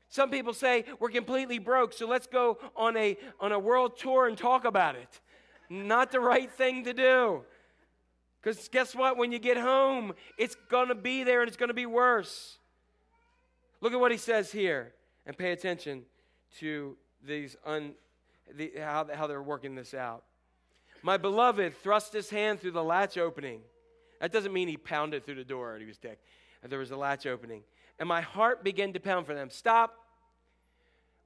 Some people say, We're completely broke, so let's go on a, on a world tour and talk about it. Not the right thing to do. Because guess what? When you get home, it's going to be there and it's going to be worse. Look at what he says here and pay attention to these un, the, how, how they're working this out. My beloved thrust his hand through the latch opening. That doesn't mean he pounded through the door and he was dead. Uh, there was a latch opening. And my heart began to pound for them. Stop.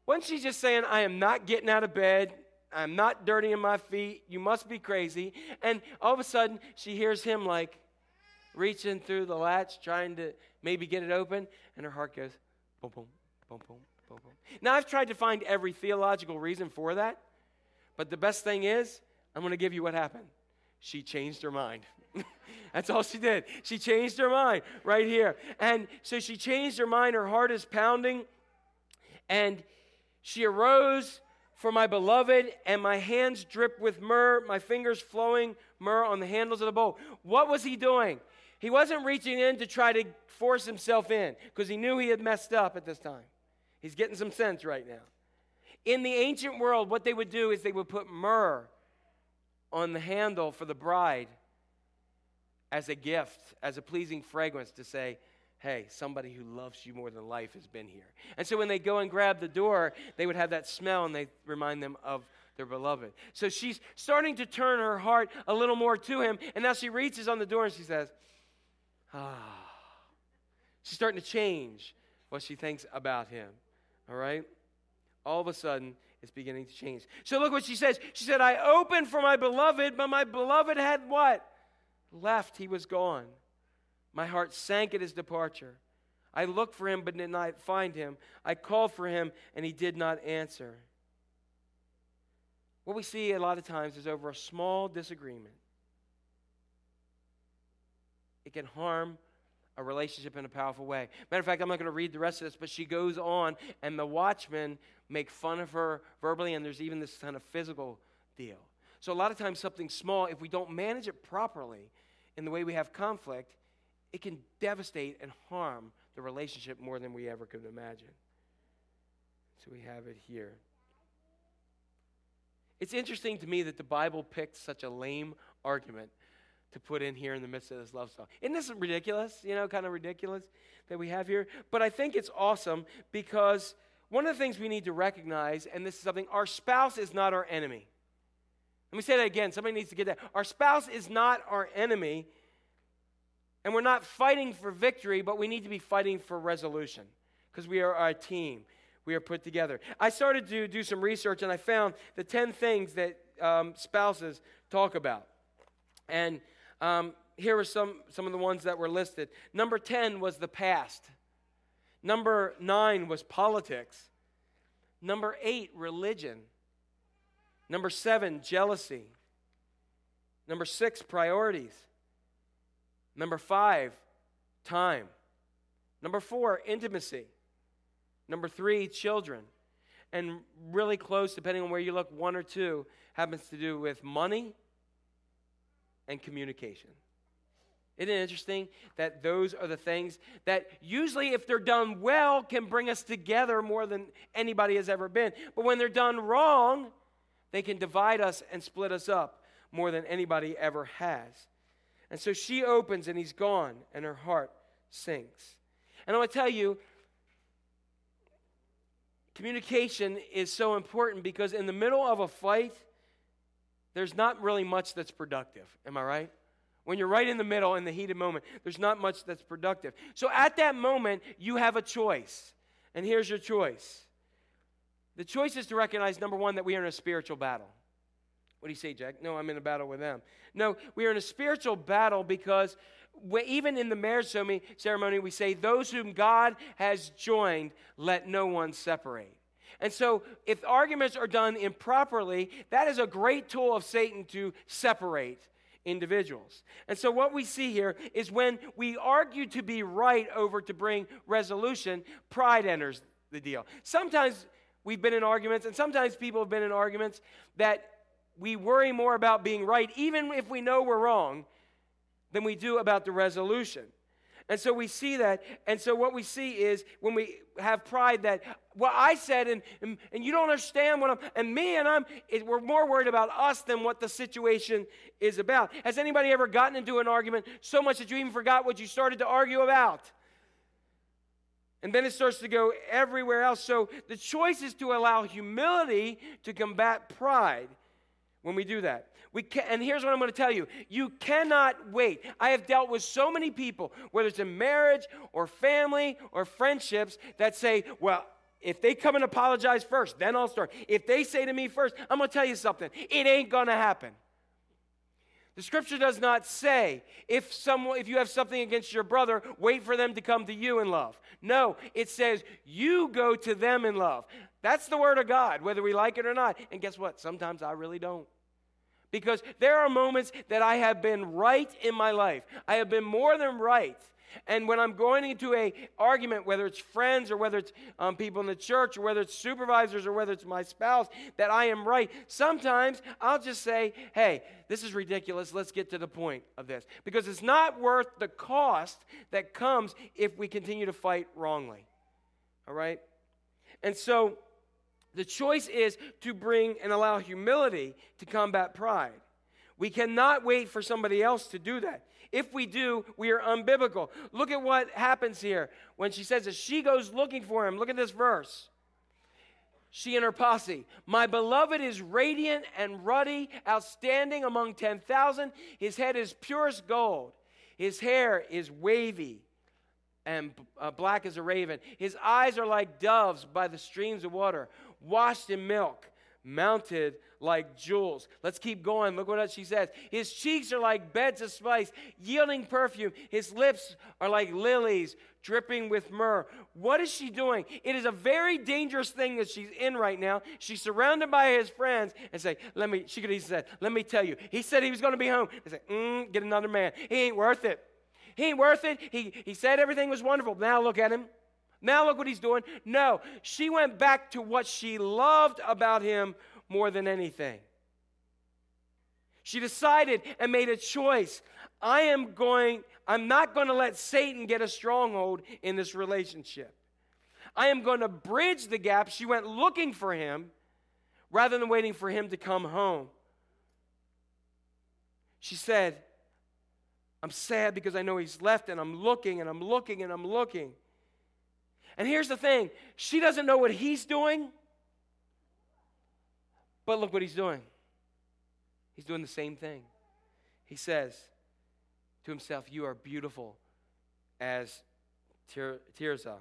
Wasn't she just saying, I am not getting out of bed? I'm not dirtying my feet. You must be crazy. And all of a sudden, she hears him like reaching through the latch, trying to maybe get it open. And her heart goes, boom, boom, boom, boom, boom, boom. Now, I've tried to find every theological reason for that. But the best thing is, I'm going to give you what happened. She changed her mind. That's all she did. She changed her mind right here. And so she changed her mind. Her heart is pounding. And she arose for my beloved, and my hands drip with myrrh, my fingers flowing myrrh on the handles of the bowl. What was he doing? He wasn't reaching in to try to force himself in because he knew he had messed up at this time. He's getting some sense right now. In the ancient world, what they would do is they would put myrrh on the handle for the bride as a gift, as a pleasing fragrance to say, hey, somebody who loves you more than life has been here. And so when they go and grab the door, they would have that smell and they remind them of their beloved. So she's starting to turn her heart a little more to him. And now she reaches on the door and she says, ah. She's starting to change what she thinks about him. All right? All of a sudden, beginning to change. So look what she says. She said, I opened for my beloved, but my beloved had what? Left. He was gone. My heart sank at his departure. I looked for him, but did not find him. I called for him, and he did not answer. What we see a lot of times is over a small disagreement, it can harm a relationship in a powerful way. Matter of fact, I'm not going to read the rest of this, but she goes on, and the watchmen make fun of her verbally, and there's even this kind of physical deal. So, a lot of times, something small, if we don't manage it properly in the way we have conflict, it can devastate and harm the relationship more than we ever could imagine. So, we have it here. It's interesting to me that the Bible picked such a lame argument to put in here in the midst of this love song. Isn't this ridiculous? You know, kind of ridiculous that we have here? But I think it's awesome because one of the things we need to recognize, and this is something, our spouse is not our enemy. Let me say that again. Somebody needs to get that. Our spouse is not our enemy, and we're not fighting for victory, but we need to be fighting for resolution because we are a team. We are put together. I started to do some research, and I found the 10 things that um, spouses talk about. And um, here are some, some of the ones that were listed. Number 10 was the past. Number 9 was politics. Number 8, religion. Number 7, jealousy. Number 6, priorities. Number 5, time. Number 4, intimacy. Number 3, children. And really close, depending on where you look, one or two happens to do with money and communication. Isn't it interesting that those are the things that usually, if they're done well, can bring us together more than anybody has ever been? But when they're done wrong, they can divide us and split us up more than anybody ever has. And so she opens and he's gone, and her heart sinks. And I want to tell you, communication is so important because in the middle of a fight, there's not really much that's productive. Am I right? When you're right in the middle in the heated moment, there's not much that's productive. So at that moment, you have a choice. And here's your choice the choice is to recognize number one, that we are in a spiritual battle. What do you say, Jack? No, I'm in a battle with them. No, we are in a spiritual battle because we, even in the marriage ceremony, we say, Those whom God has joined, let no one separate. And so, if arguments are done improperly, that is a great tool of Satan to separate individuals. And so, what we see here is when we argue to be right over to bring resolution, pride enters the deal. Sometimes we've been in arguments, and sometimes people have been in arguments that we worry more about being right, even if we know we're wrong, than we do about the resolution. And so we see that. And so what we see is when we have pride that what I said and, and, and you don't understand what I'm, and me and I'm, it, we're more worried about us than what the situation is about. Has anybody ever gotten into an argument so much that you even forgot what you started to argue about? And then it starts to go everywhere else. So the choice is to allow humility to combat pride when we do that. We can, and here's what I'm going to tell you you cannot wait. I have dealt with so many people, whether it's in marriage or family or friendships, that say, well, if they come and apologize first, then I'll start. If they say to me first, I'm going to tell you something. It ain't going to happen. The scripture does not say if someone if you have something against your brother, wait for them to come to you in love. No, it says you go to them in love. That's the word of God, whether we like it or not. And guess what? Sometimes I really don't. Because there are moments that I have been right in my life. I have been more than right. And when I'm going into a argument, whether it's friends or whether it's um, people in the church or whether it's supervisors or whether it's my spouse, that I am right, sometimes I'll just say, hey, this is ridiculous. Let's get to the point of this. Because it's not worth the cost that comes if we continue to fight wrongly. All right? And so the choice is to bring and allow humility to combat pride. We cannot wait for somebody else to do that. If we do, we are unbiblical. Look at what happens here when she says that she goes looking for him. Look at this verse. She and her posse. My beloved is radiant and ruddy, outstanding among 10,000. His head is purest gold. His hair is wavy and uh, black as a raven. His eyes are like doves by the streams of water, washed in milk, mounted like jewels. Let's keep going. Look what she says. His cheeks are like beds of spice, yielding perfume. His lips are like lilies, dripping with myrrh. What is she doing? It is a very dangerous thing that she's in right now. She's surrounded by his friends and say, "Let me." She could have said, "Let me tell you." He said he was going to be home. They say, mm, "Get another man. He ain't worth it. He ain't worth it. He he said everything was wonderful. Now look at him." Now look what he's doing. No, she went back to what she loved about him more than anything. She decided and made a choice. I am going, I'm not going to let Satan get a stronghold in this relationship. I am going to bridge the gap. She went looking for him rather than waiting for him to come home. She said, I'm sad because I know he's left and I'm looking and I'm looking and I'm looking. And here's the thing she doesn't know what he's doing, but look what he's doing. He's doing the same thing. He says to himself, You are beautiful as Tir- Tirzah,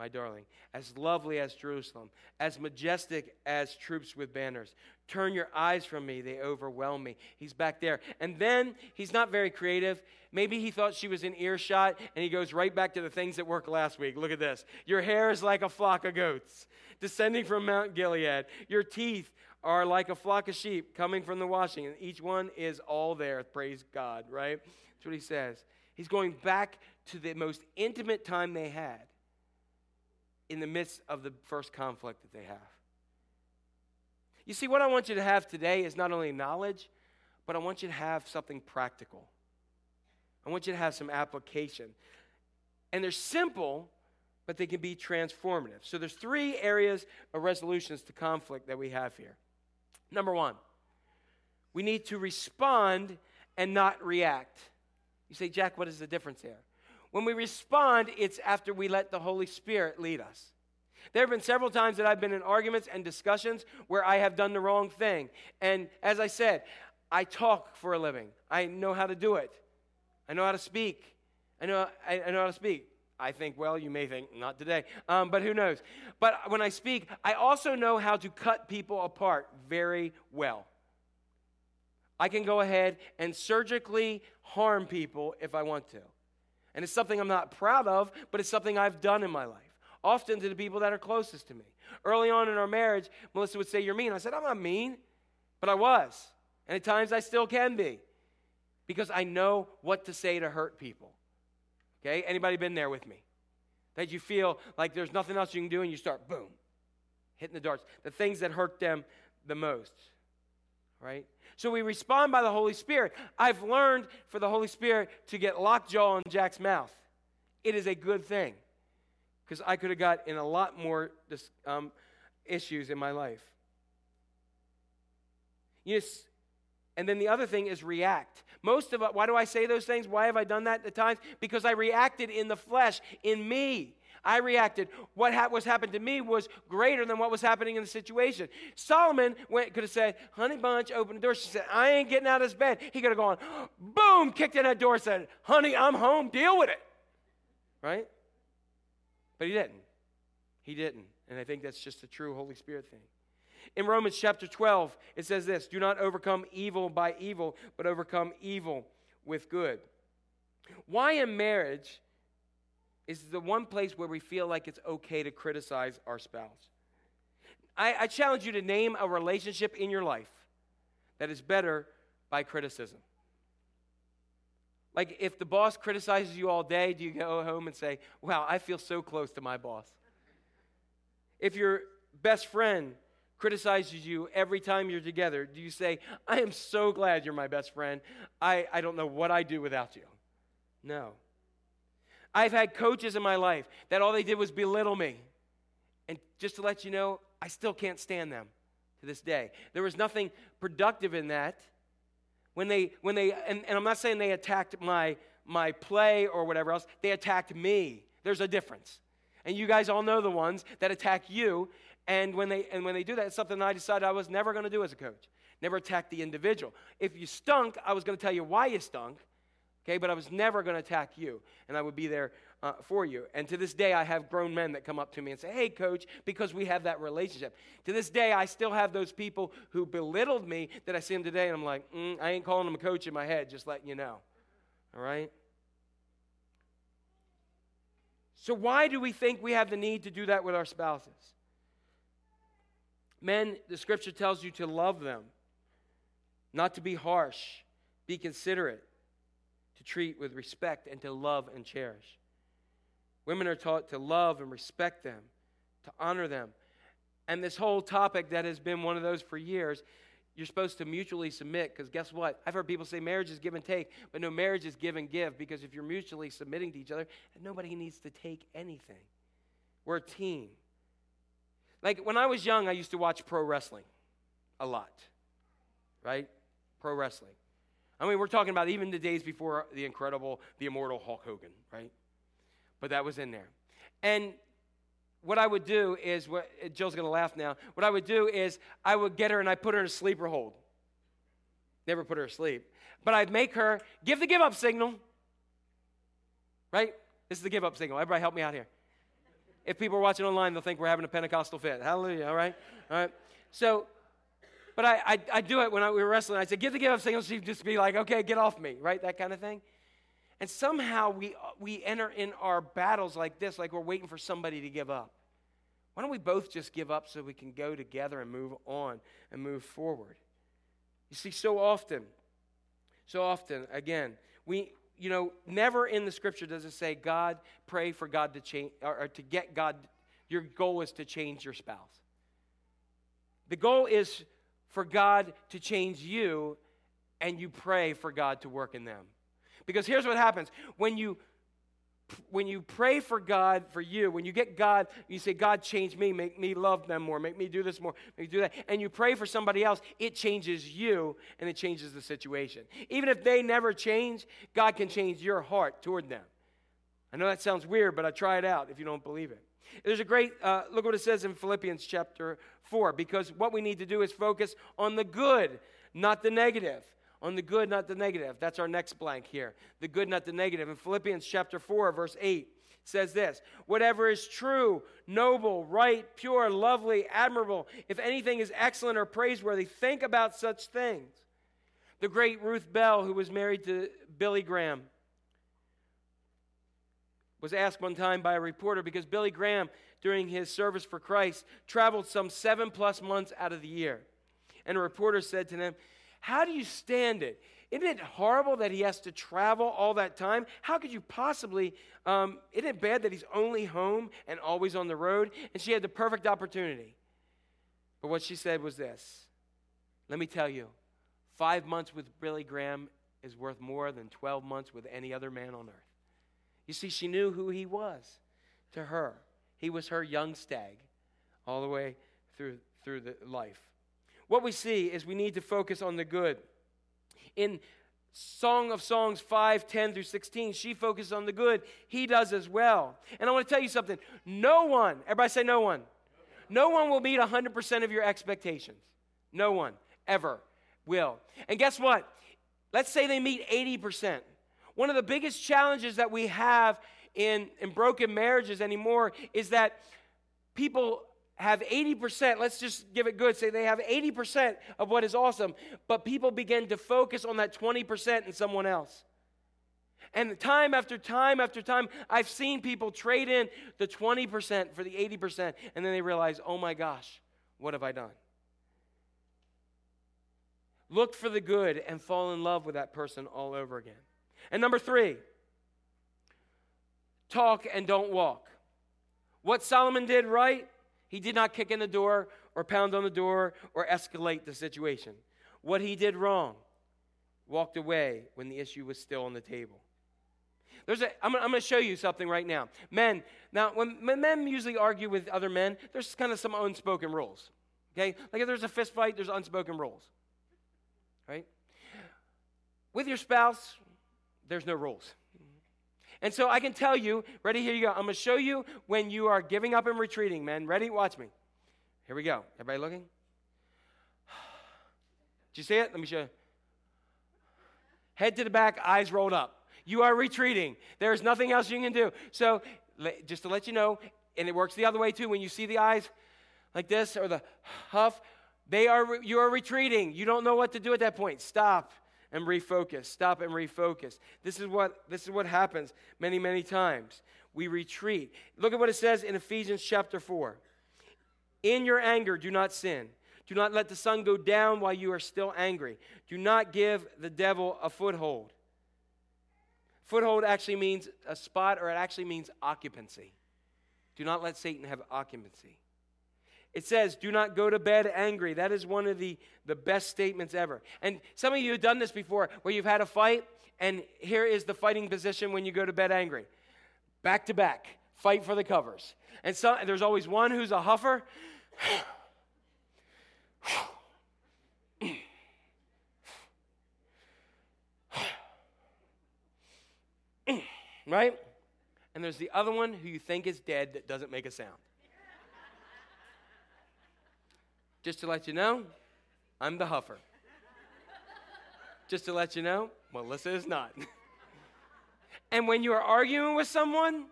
my darling, as lovely as Jerusalem, as majestic as troops with banners. Turn your eyes from me, they overwhelm me. He's back there. And then he's not very creative. Maybe he thought she was in earshot, and he goes right back to the things that worked last week. Look at this. Your hair is like a flock of goats descending from Mount Gilead. Your teeth are like a flock of sheep coming from the washing, and each one is all there. Praise God, right? That's what he says. He's going back to the most intimate time they had in the midst of the first conflict that they have. You see, what I want you to have today is not only knowledge, but I want you to have something practical. I want you to have some application. And they're simple, but they can be transformative. So there's three areas of resolutions to conflict that we have here. Number one, we need to respond and not react. You say, Jack, what is the difference there? When we respond, it's after we let the Holy Spirit lead us. There have been several times that I've been in arguments and discussions where I have done the wrong thing. And as I said, I talk for a living. I know how to do it. I know how to speak. I know, I, I know how to speak. I think, well, you may think, not today, um, but who knows. But when I speak, I also know how to cut people apart very well. I can go ahead and surgically harm people if I want to. And it's something I'm not proud of, but it's something I've done in my life, often to the people that are closest to me. Early on in our marriage, Melissa would say, You're mean. I said, I'm not mean, but I was. And at times I still can be because I know what to say to hurt people. Okay? Anybody been there with me? That you feel like there's nothing else you can do and you start boom, hitting the darts. The things that hurt them the most. Right? So we respond by the Holy Spirit. I've learned for the Holy Spirit to get lockjaw on Jack's mouth. It is a good thing because I could have got in a lot more um, issues in my life. Yes, and then the other thing is react. Most of it, why do I say those things? Why have I done that at times? Because I reacted in the flesh, in me. I reacted. What ha- was happened to me was greater than what was happening in the situation. Solomon went, could have said, Honey Bunch, open the door. She said, I ain't getting out of this bed. He could have gone, boom, kicked in that door, said, Honey, I'm home, deal with it. Right? But he didn't. He didn't. And I think that's just a true Holy Spirit thing. In Romans chapter 12, it says this Do not overcome evil by evil, but overcome evil with good. Why in marriage is the one place where we feel like it's okay to criticize our spouse? I, I challenge you to name a relationship in your life that is better by criticism. Like if the boss criticizes you all day, do you go home and say, Wow, I feel so close to my boss? If your best friend criticizes you every time you're together, do you say, I am so glad you're my best friend? I, I don't know what I'd do without you. No. I've had coaches in my life that all they did was belittle me. And just to let you know, I still can't stand them to this day. There was nothing productive in that. When they, when they and, and I'm not saying they attacked my, my play or whatever else, they attacked me. There's a difference. And you guys all know the ones that attack you. And when they, and when they do that, it's something I decided I was never going to do as a coach. Never attack the individual. If you stunk, I was going to tell you why you stunk, okay? But I was never going to attack you, and I would be there uh, for you. And to this day, I have grown men that come up to me and say, Hey, coach, because we have that relationship. To this day, I still have those people who belittled me that I see them today, and I'm like, mm, I ain't calling them a coach in my head, just letting you know. All right? So, why do we think we have the need to do that with our spouses? Men, the scripture tells you to love them, not to be harsh, be considerate, to treat with respect, and to love and cherish. Women are taught to love and respect them, to honor them. And this whole topic that has been one of those for years, you're supposed to mutually submit because guess what? I've heard people say marriage is give and take, but no, marriage is give and give because if you're mutually submitting to each other, nobody needs to take anything. We're a team. Like when I was young, I used to watch pro wrestling a lot, right? Pro wrestling. I mean, we're talking about even the days before the incredible, the immortal Hulk Hogan, right? But that was in there. And what I would do is, what, Jill's gonna laugh now. What I would do is, I would get her and I put her in a sleeper hold. Never put her asleep. But I'd make her give the give up signal. Right? This is the give up signal. Everybody help me out here. If people are watching online, they'll think we're having a Pentecostal fit. Hallelujah, all right? All right. So, but I, I, I do it when I, we were wrestling. I said, give the give up signal. She'd just be like, okay, get off me, right? That kind of thing. And somehow we, we enter in our battles like this, like we're waiting for somebody to give up. Why don't we both just give up so we can go together and move on and move forward? You see, so often, so often, again, we, you know, never in the scripture does it say, God, pray for God to change, or, or to get God, your goal is to change your spouse. The goal is for God to change you, and you pray for God to work in them. Because here's what happens when you when you pray for God for you, when you get God, you say, God, change me, make me love them more, make me do this more, make me do that, and you pray for somebody else, it changes you and it changes the situation. Even if they never change, God can change your heart toward them. I know that sounds weird, but I try it out if you don't believe it. There's a great, uh, look what it says in Philippians chapter 4, because what we need to do is focus on the good, not the negative on the good, not the negative. That's our next blank here. The good, not the negative. In Philippians chapter 4, verse 8 says this Whatever is true, noble, right, pure, lovely, admirable, if anything is excellent or praiseworthy, think about such things. The great Ruth Bell, who was married to Billy Graham, was asked one time by a reporter because Billy Graham, during his service for Christ, traveled some seven plus months out of the year. And a reporter said to them, how do you stand it? Isn't it horrible that he has to travel all that time? How could you possibly? Um, isn't it bad that he's only home and always on the road? And she had the perfect opportunity. But what she said was this Let me tell you, five months with Billy Graham is worth more than 12 months with any other man on earth. You see, she knew who he was to her. He was her young stag all the way through, through the life what we see is we need to focus on the good. In Song of Songs 5, 10 through 16, she focuses on the good. He does as well. And I want to tell you something. No one, everybody say no one. No one will meet 100% of your expectations. No one, ever will. And guess what? Let's say they meet 80%. One of the biggest challenges that we have in, in broken marriages anymore is that people have 80%, let's just give it good, say they have 80% of what is awesome, but people begin to focus on that 20% in someone else. And time after time after time, I've seen people trade in the 20% for the 80%, and then they realize, oh my gosh, what have I done? Look for the good and fall in love with that person all over again. And number three, talk and don't walk. What Solomon did right, he did not kick in the door or pound on the door or escalate the situation. What he did wrong, walked away when the issue was still on the table. There's a, I'm, I'm going to show you something right now. Men, now, when, when men usually argue with other men, there's kind of some unspoken rules. Okay? Like if there's a fist fight, there's unspoken rules. Right? With your spouse, there's no rules. And so I can tell you, ready, here you go. I'm going to show you when you are giving up and retreating, men. Ready? Watch me. Here we go. Everybody looking? Did you see it? Let me show you. Head to the back, eyes rolled up. You are retreating. There is nothing else you can do. So, just to let you know, and it works the other way too, when you see the eyes like this or the huff, they are you are retreating. You don't know what to do at that point. Stop and refocus. Stop and refocus. This is what this is what happens many many times. We retreat. Look at what it says in Ephesians chapter 4. In your anger do not sin. Do not let the sun go down while you are still angry. Do not give the devil a foothold. Foothold actually means a spot or it actually means occupancy. Do not let Satan have occupancy. It says, do not go to bed angry. That is one of the, the best statements ever. And some of you have done this before where you've had a fight, and here is the fighting position when you go to bed angry back to back, fight for the covers. And so, there's always one who's a huffer. right? And there's the other one who you think is dead that doesn't make a sound. Just to let you know, I'm the huffer. Just to let you know, Melissa is not. and when you are arguing with someone,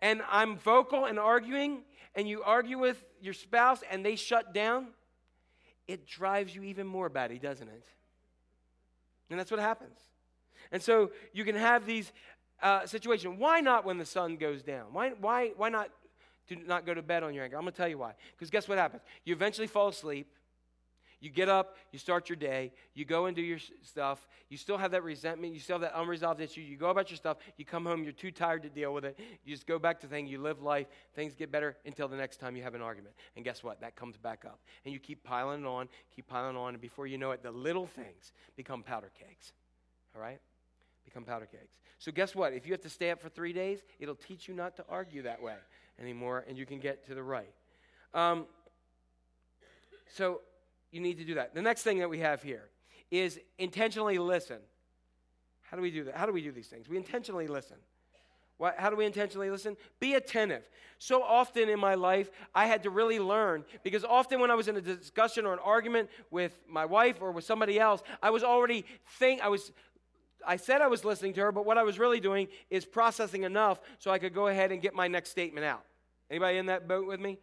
and I'm vocal and arguing, and you argue with your spouse and they shut down, it drives you even more batty, doesn't it? And that's what happens. And so you can have these uh, situations. Why not when the sun goes down? Why, why, why not do not go to bed on your anger? I'm going to tell you why. Because guess what happens? You eventually fall asleep. You get up, you start your day, you go and do your stuff. You still have that resentment, you still have that unresolved issue. You go about your stuff, you come home, you're too tired to deal with it. You just go back to things, you live life, things get better until the next time you have an argument. And guess what? That comes back up. And you keep piling it on, keep piling on, and before you know it, the little things become powder cakes. All right? Become powder cakes. So guess what? If you have to stay up for three days, it'll teach you not to argue that way anymore, and you can get to the right. Um, so you need to do that. The next thing that we have here is intentionally listen. How do we do that? How do we do these things? We intentionally listen. How do we intentionally listen? Be attentive. So often in my life, I had to really learn because often when I was in a discussion or an argument with my wife or with somebody else, I was already think I was I said I was listening to her, but what I was really doing is processing enough so I could go ahead and get my next statement out. Anybody in that boat with me?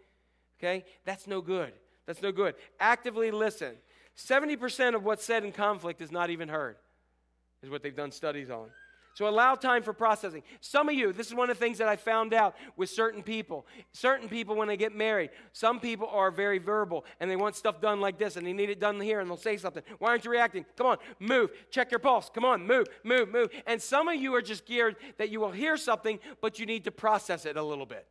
Okay? That's no good. That's no good. Actively listen. 70% of what's said in conflict is not even heard, is what they've done studies on. So allow time for processing. Some of you, this is one of the things that I found out with certain people. Certain people, when they get married, some people are very verbal and they want stuff done like this and they need it done here and they'll say something. Why aren't you reacting? Come on, move. Check your pulse. Come on, move, move, move. And some of you are just geared that you will hear something, but you need to process it a little bit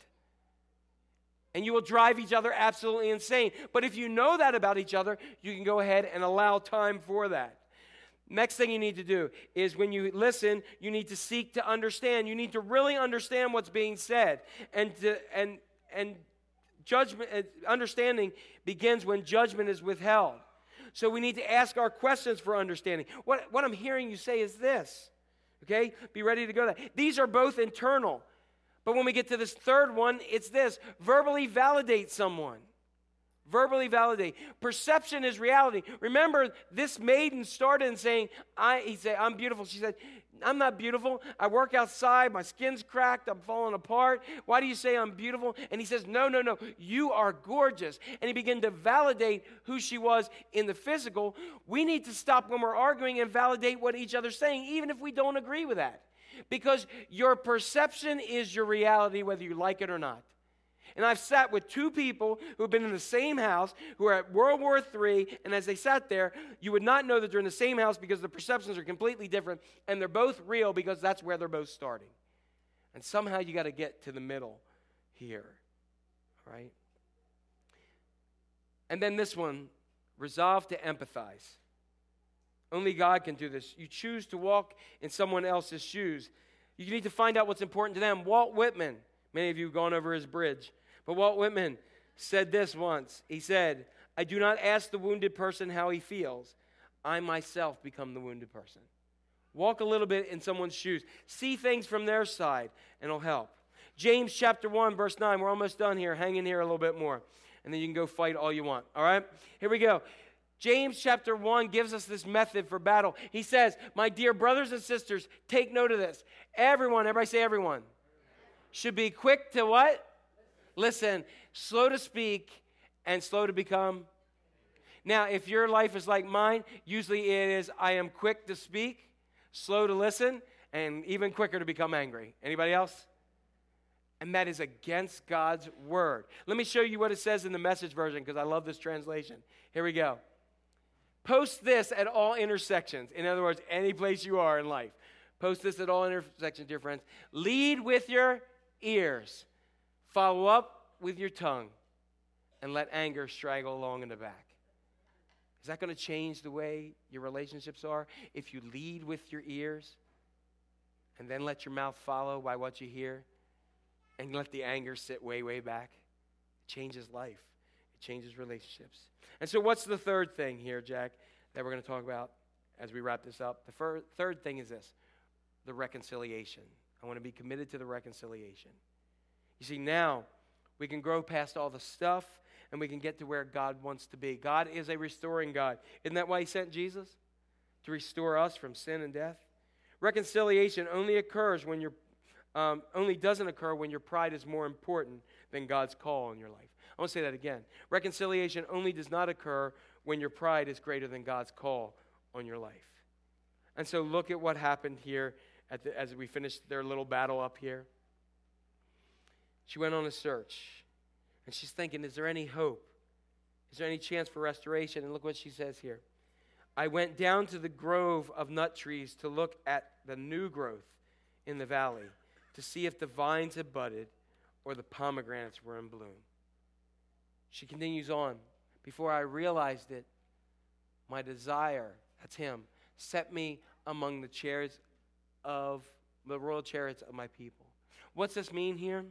and you will drive each other absolutely insane. But if you know that about each other, you can go ahead and allow time for that. Next thing you need to do is when you listen, you need to seek to understand. You need to really understand what's being said. And to, and and judgment understanding begins when judgment is withheld. So we need to ask our questions for understanding. What, what I'm hearing you say is this. Okay? Be ready to go there. These are both internal. But when we get to this third one, it's this verbally validate someone. Verbally validate. Perception is reality. Remember, this maiden started in saying, I, he said, I'm beautiful. She said, I'm not beautiful. I work outside. My skin's cracked. I'm falling apart. Why do you say I'm beautiful? And he says, No, no, no. You are gorgeous. And he began to validate who she was in the physical. We need to stop when we're arguing and validate what each other's saying, even if we don't agree with that. Because your perception is your reality, whether you like it or not. And I've sat with two people who have been in the same house, who are at World War III, and as they sat there, you would not know that they're in the same house because the perceptions are completely different, and they're both real because that's where they're both starting. And somehow you got to get to the middle here, right? And then this one resolve to empathize. Only God can do this. You choose to walk in someone else's shoes. You need to find out what's important to them. Walt Whitman, many of you have gone over his bridge. But Walt Whitman said this once. He said, I do not ask the wounded person how he feels. I myself become the wounded person. Walk a little bit in someone's shoes. See things from their side, and it'll help. James chapter 1, verse 9. We're almost done here. Hang in here a little bit more. And then you can go fight all you want. All right? Here we go. James chapter 1 gives us this method for battle. He says, My dear brothers and sisters, take note of this. Everyone, everybody say everyone, should be quick to what? Listen, slow to speak and slow to become. Now, if your life is like mine, usually it is I am quick to speak, slow to listen, and even quicker to become angry. Anybody else? And that is against God's word. Let me show you what it says in the message version because I love this translation. Here we go. Post this at all intersections. In other words, any place you are in life. Post this at all intersections, dear friends. Lead with your ears. Follow up with your tongue and let anger straggle along in the back. Is that going to change the way your relationships are? If you lead with your ears and then let your mouth follow by what you hear and let the anger sit way, way back, it changes life, it changes relationships. And so, what's the third thing here, Jack, that we're going to talk about as we wrap this up? The fir- third thing is this the reconciliation. I want to be committed to the reconciliation. You see, now we can grow past all the stuff and we can get to where God wants to be. God is a restoring God. Isn't that why He sent Jesus? To restore us from sin and death? Reconciliation only occurs when your um, only doesn't occur when your pride is more important than God's call in your life. I want to say that again. Reconciliation only does not occur when your pride is greater than God's call on your life. And so look at what happened here the, as we finished their little battle up here. She went on a search. And she's thinking, is there any hope? Is there any chance for restoration? And look what she says here. I went down to the grove of nut trees to look at the new growth in the valley to see if the vines had budded or the pomegranates were in bloom. She continues on. Before I realized it, my desire, that's him, set me among the chairs of the royal chariots of my people. What's this mean here?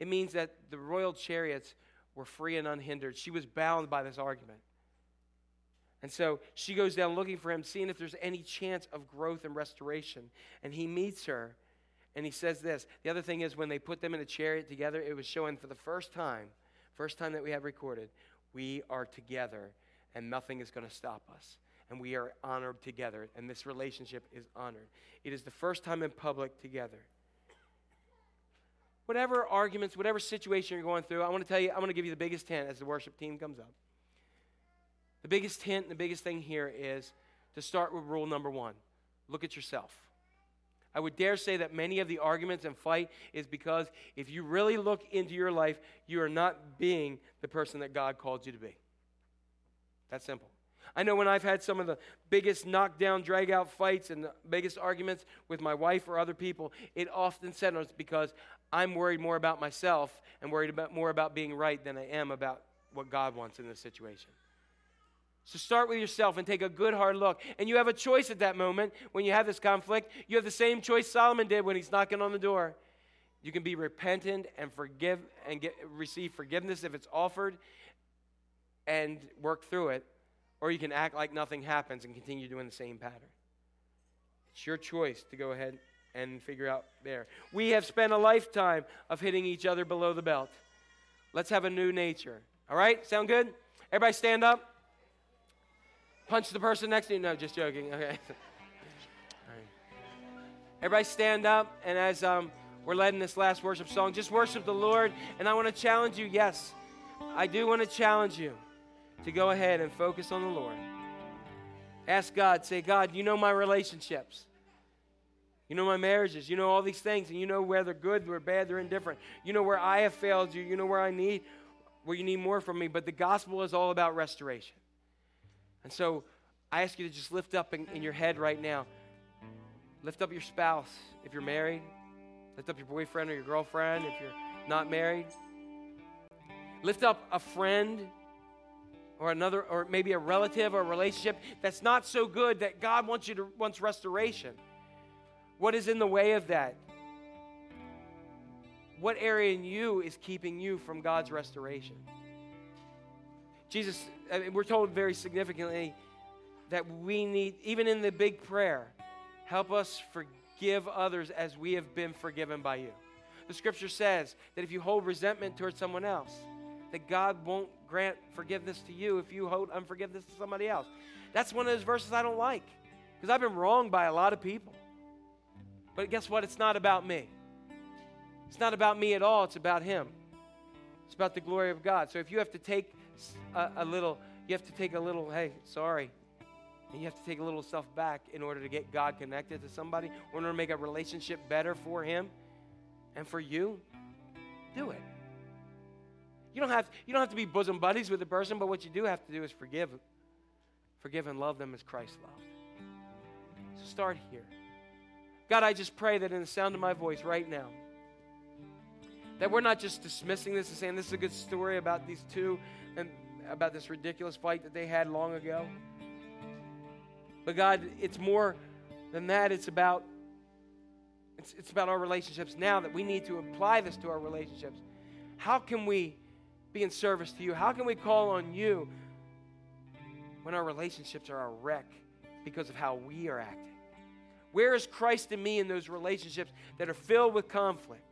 It means that the royal chariots were free and unhindered. She was bound by this argument. And so she goes down looking for him, seeing if there's any chance of growth and restoration. And he meets her and he says this. The other thing is, when they put them in a chariot together, it was showing for the first time, first time that we have recorded, we are together and nothing is going to stop us. And we are honored together, and this relationship is honored. It is the first time in public together whatever arguments, whatever situation you're going through, I want to tell you, I'm going to give you the biggest hint as the worship team comes up. The biggest hint, the biggest thing here is to start with rule number one look at yourself. I would dare say that many of the arguments and fight is because if you really look into your life, you are not being the person that God called you to be. That's simple. I know when I've had some of the biggest knockdown, drag out fights and the biggest arguments with my wife or other people, it often centers because I'm worried more about myself and worried about more about being right than I am about what God wants in this situation. So start with yourself and take a good hard look. And you have a choice at that moment when you have this conflict. You have the same choice Solomon did when he's knocking on the door. You can be repentant and forgive and get, receive forgiveness if it's offered and work through it, or you can act like nothing happens and continue doing the same pattern. It's your choice to go ahead and figure out there. We have spent a lifetime of hitting each other below the belt. Let's have a new nature. All right? Sound good? Everybody stand up. Punch the person next to you. No, just joking. Okay. Everybody stand up, and as um, we're led in this last worship song, just worship the Lord. And I want to challenge you. Yes, I do want to challenge you to go ahead and focus on the Lord. Ask God, say, God, you know my relationships. You know my marriages. You know all these things, and you know where they're good, where bad, they're indifferent. You know where I have failed you. You know where I need, where you need more from me. But the gospel is all about restoration. And so I ask you to just lift up in, in your head right now. Lift up your spouse if you're married. Lift up your boyfriend or your girlfriend if you're not married. Lift up a friend or another, or maybe a relative or a relationship that's not so good that God wants you to wants restoration. What is in the way of that? What area in you is keeping you from God's restoration? Jesus, I mean, we're told very significantly that we need, even in the big prayer, help us forgive others as we have been forgiven by you. The scripture says that if you hold resentment towards someone else, that God won't grant forgiveness to you if you hold unforgiveness to somebody else. That's one of those verses I don't like because I've been wronged by a lot of people. But guess what? It's not about me. It's not about me at all. It's about Him. It's about the glory of God. So if you have to take a, a little, you have to take a little, hey, sorry. And you have to take a little stuff back in order to get God connected to somebody, in order to make a relationship better for Him and for you. Do it. You don't have you don't have to be bosom buddies with a person, but what you do have to do is forgive. Forgive and love them as Christ loved. So start here. God, I just pray that in the sound of my voice right now, that we're not just dismissing this and saying this is a good story about these two and about this ridiculous fight that they had long ago. But God, it's more than that. It's about it's, it's about our relationships now that we need to apply this to our relationships. How can we be in service to you? How can we call on you when our relationships are a wreck because of how we are acting? Where is Christ in me in those relationships that are filled with conflict,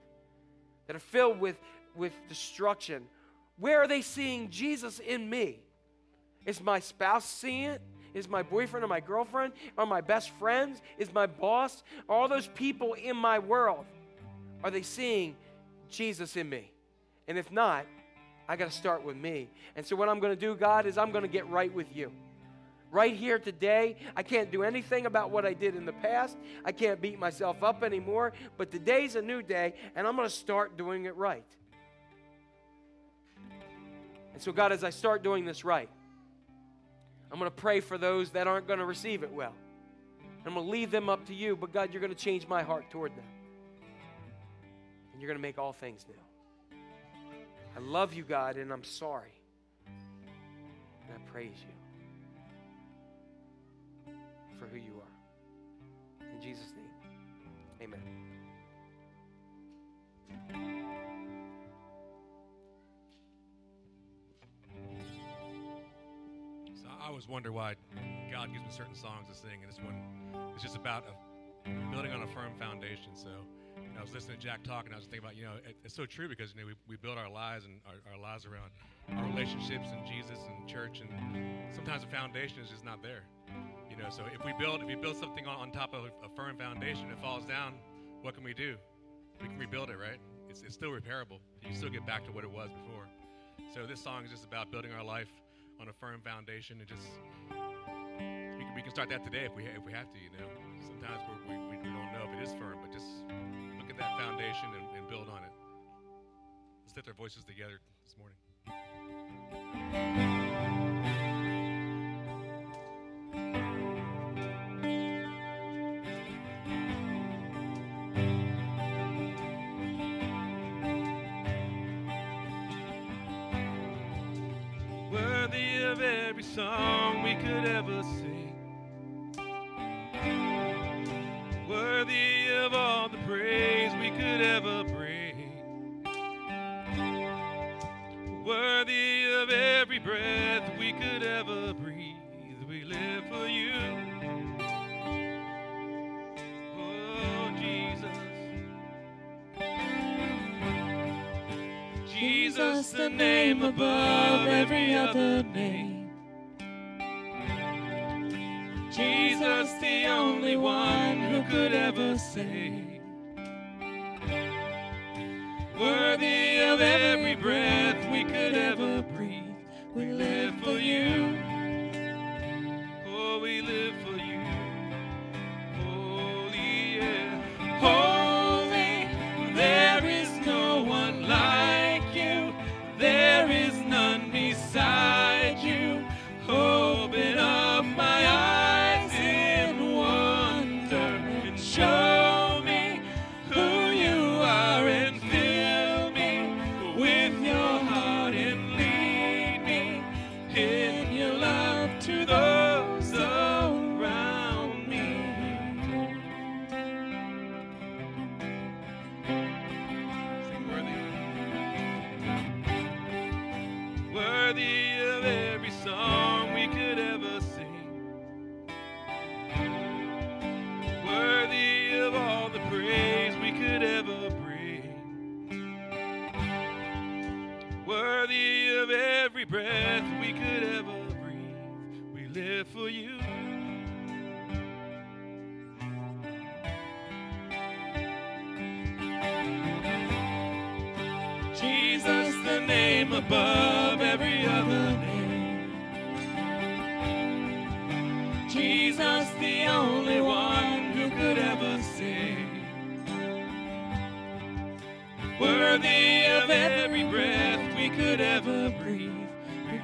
that are filled with, with destruction? Where are they seeing Jesus in me? Is my spouse seeing it? Is my boyfriend or my girlfriend? Are my best friends? Is my boss? Are all those people in my world? Are they seeing Jesus in me? And if not, I got to start with me. And so, what I'm going to do, God, is I'm going to get right with you. Right here today, I can't do anything about what I did in the past. I can't beat myself up anymore. But today's a new day, and I'm going to start doing it right. And so, God, as I start doing this right, I'm going to pray for those that aren't going to receive it well. I'm going to leave them up to you, but God, you're going to change my heart toward them. And you're going to make all things new. I love you, God, and I'm sorry. And I praise you for who you are. In Jesus' name, amen. So I always wonder why God gives me certain songs to sing, and this one is just about a, building on a firm foundation. So I was listening to Jack talk, and I was thinking about, you know, it, it's so true because you know we, we build our lives and our, our lives around our relationships and Jesus and church, and sometimes the foundation is just not there. You know, so if we build if we build something on, on top of a firm foundation, it falls down. What can we do? We can rebuild it, right? It's, it's still repairable. You still get back to what it was before. So this song is just about building our life on a firm foundation and just we can, we can start that today if we if we have to. You know, sometimes we're, we we don't know if it is firm, but just that foundation and, and build on it. Let's lift our voices together this morning. Worthy of every song we could ever sing. Worthy of all the praise could ever bring. Worthy of every breath we could ever breathe, we live for you. Oh, Jesus. Jesus, the name above every other name. Jesus, the only one who could ever save worthy of every breath we could ever breathe. We live for you.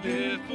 lift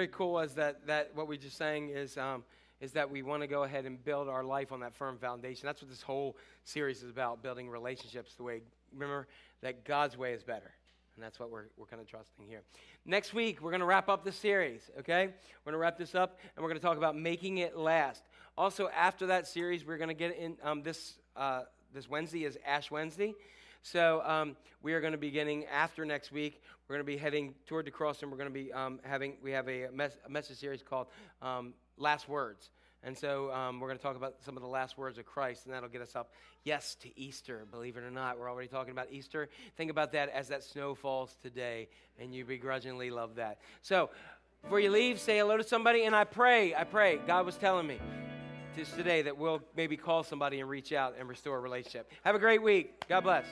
very cool is that, that what we just saying is, um, is that we want to go ahead and build our life on that firm foundation. That's what this whole series is about, building relationships the way, remember, that God's way is better. And that's what we're, we're kind of trusting here. Next week, we're going to wrap up the series, okay? We're going to wrap this up, and we're going to talk about making it last. Also, after that series, we're going to get in um, this, uh, this Wednesday is Ash Wednesday. So um, we are going to be getting after next week. We're going to be heading toward the cross, and we're going to be um, having we have a, mes- a message series called um, Last Words. And so um, we're going to talk about some of the last words of Christ, and that'll get us up, yes, to Easter. Believe it or not, we're already talking about Easter. Think about that as that snow falls today, and you begrudgingly love that. So before you leave, say hello to somebody, and I pray, I pray, God was telling me just today that we'll maybe call somebody and reach out and restore a relationship. Have a great week. God bless.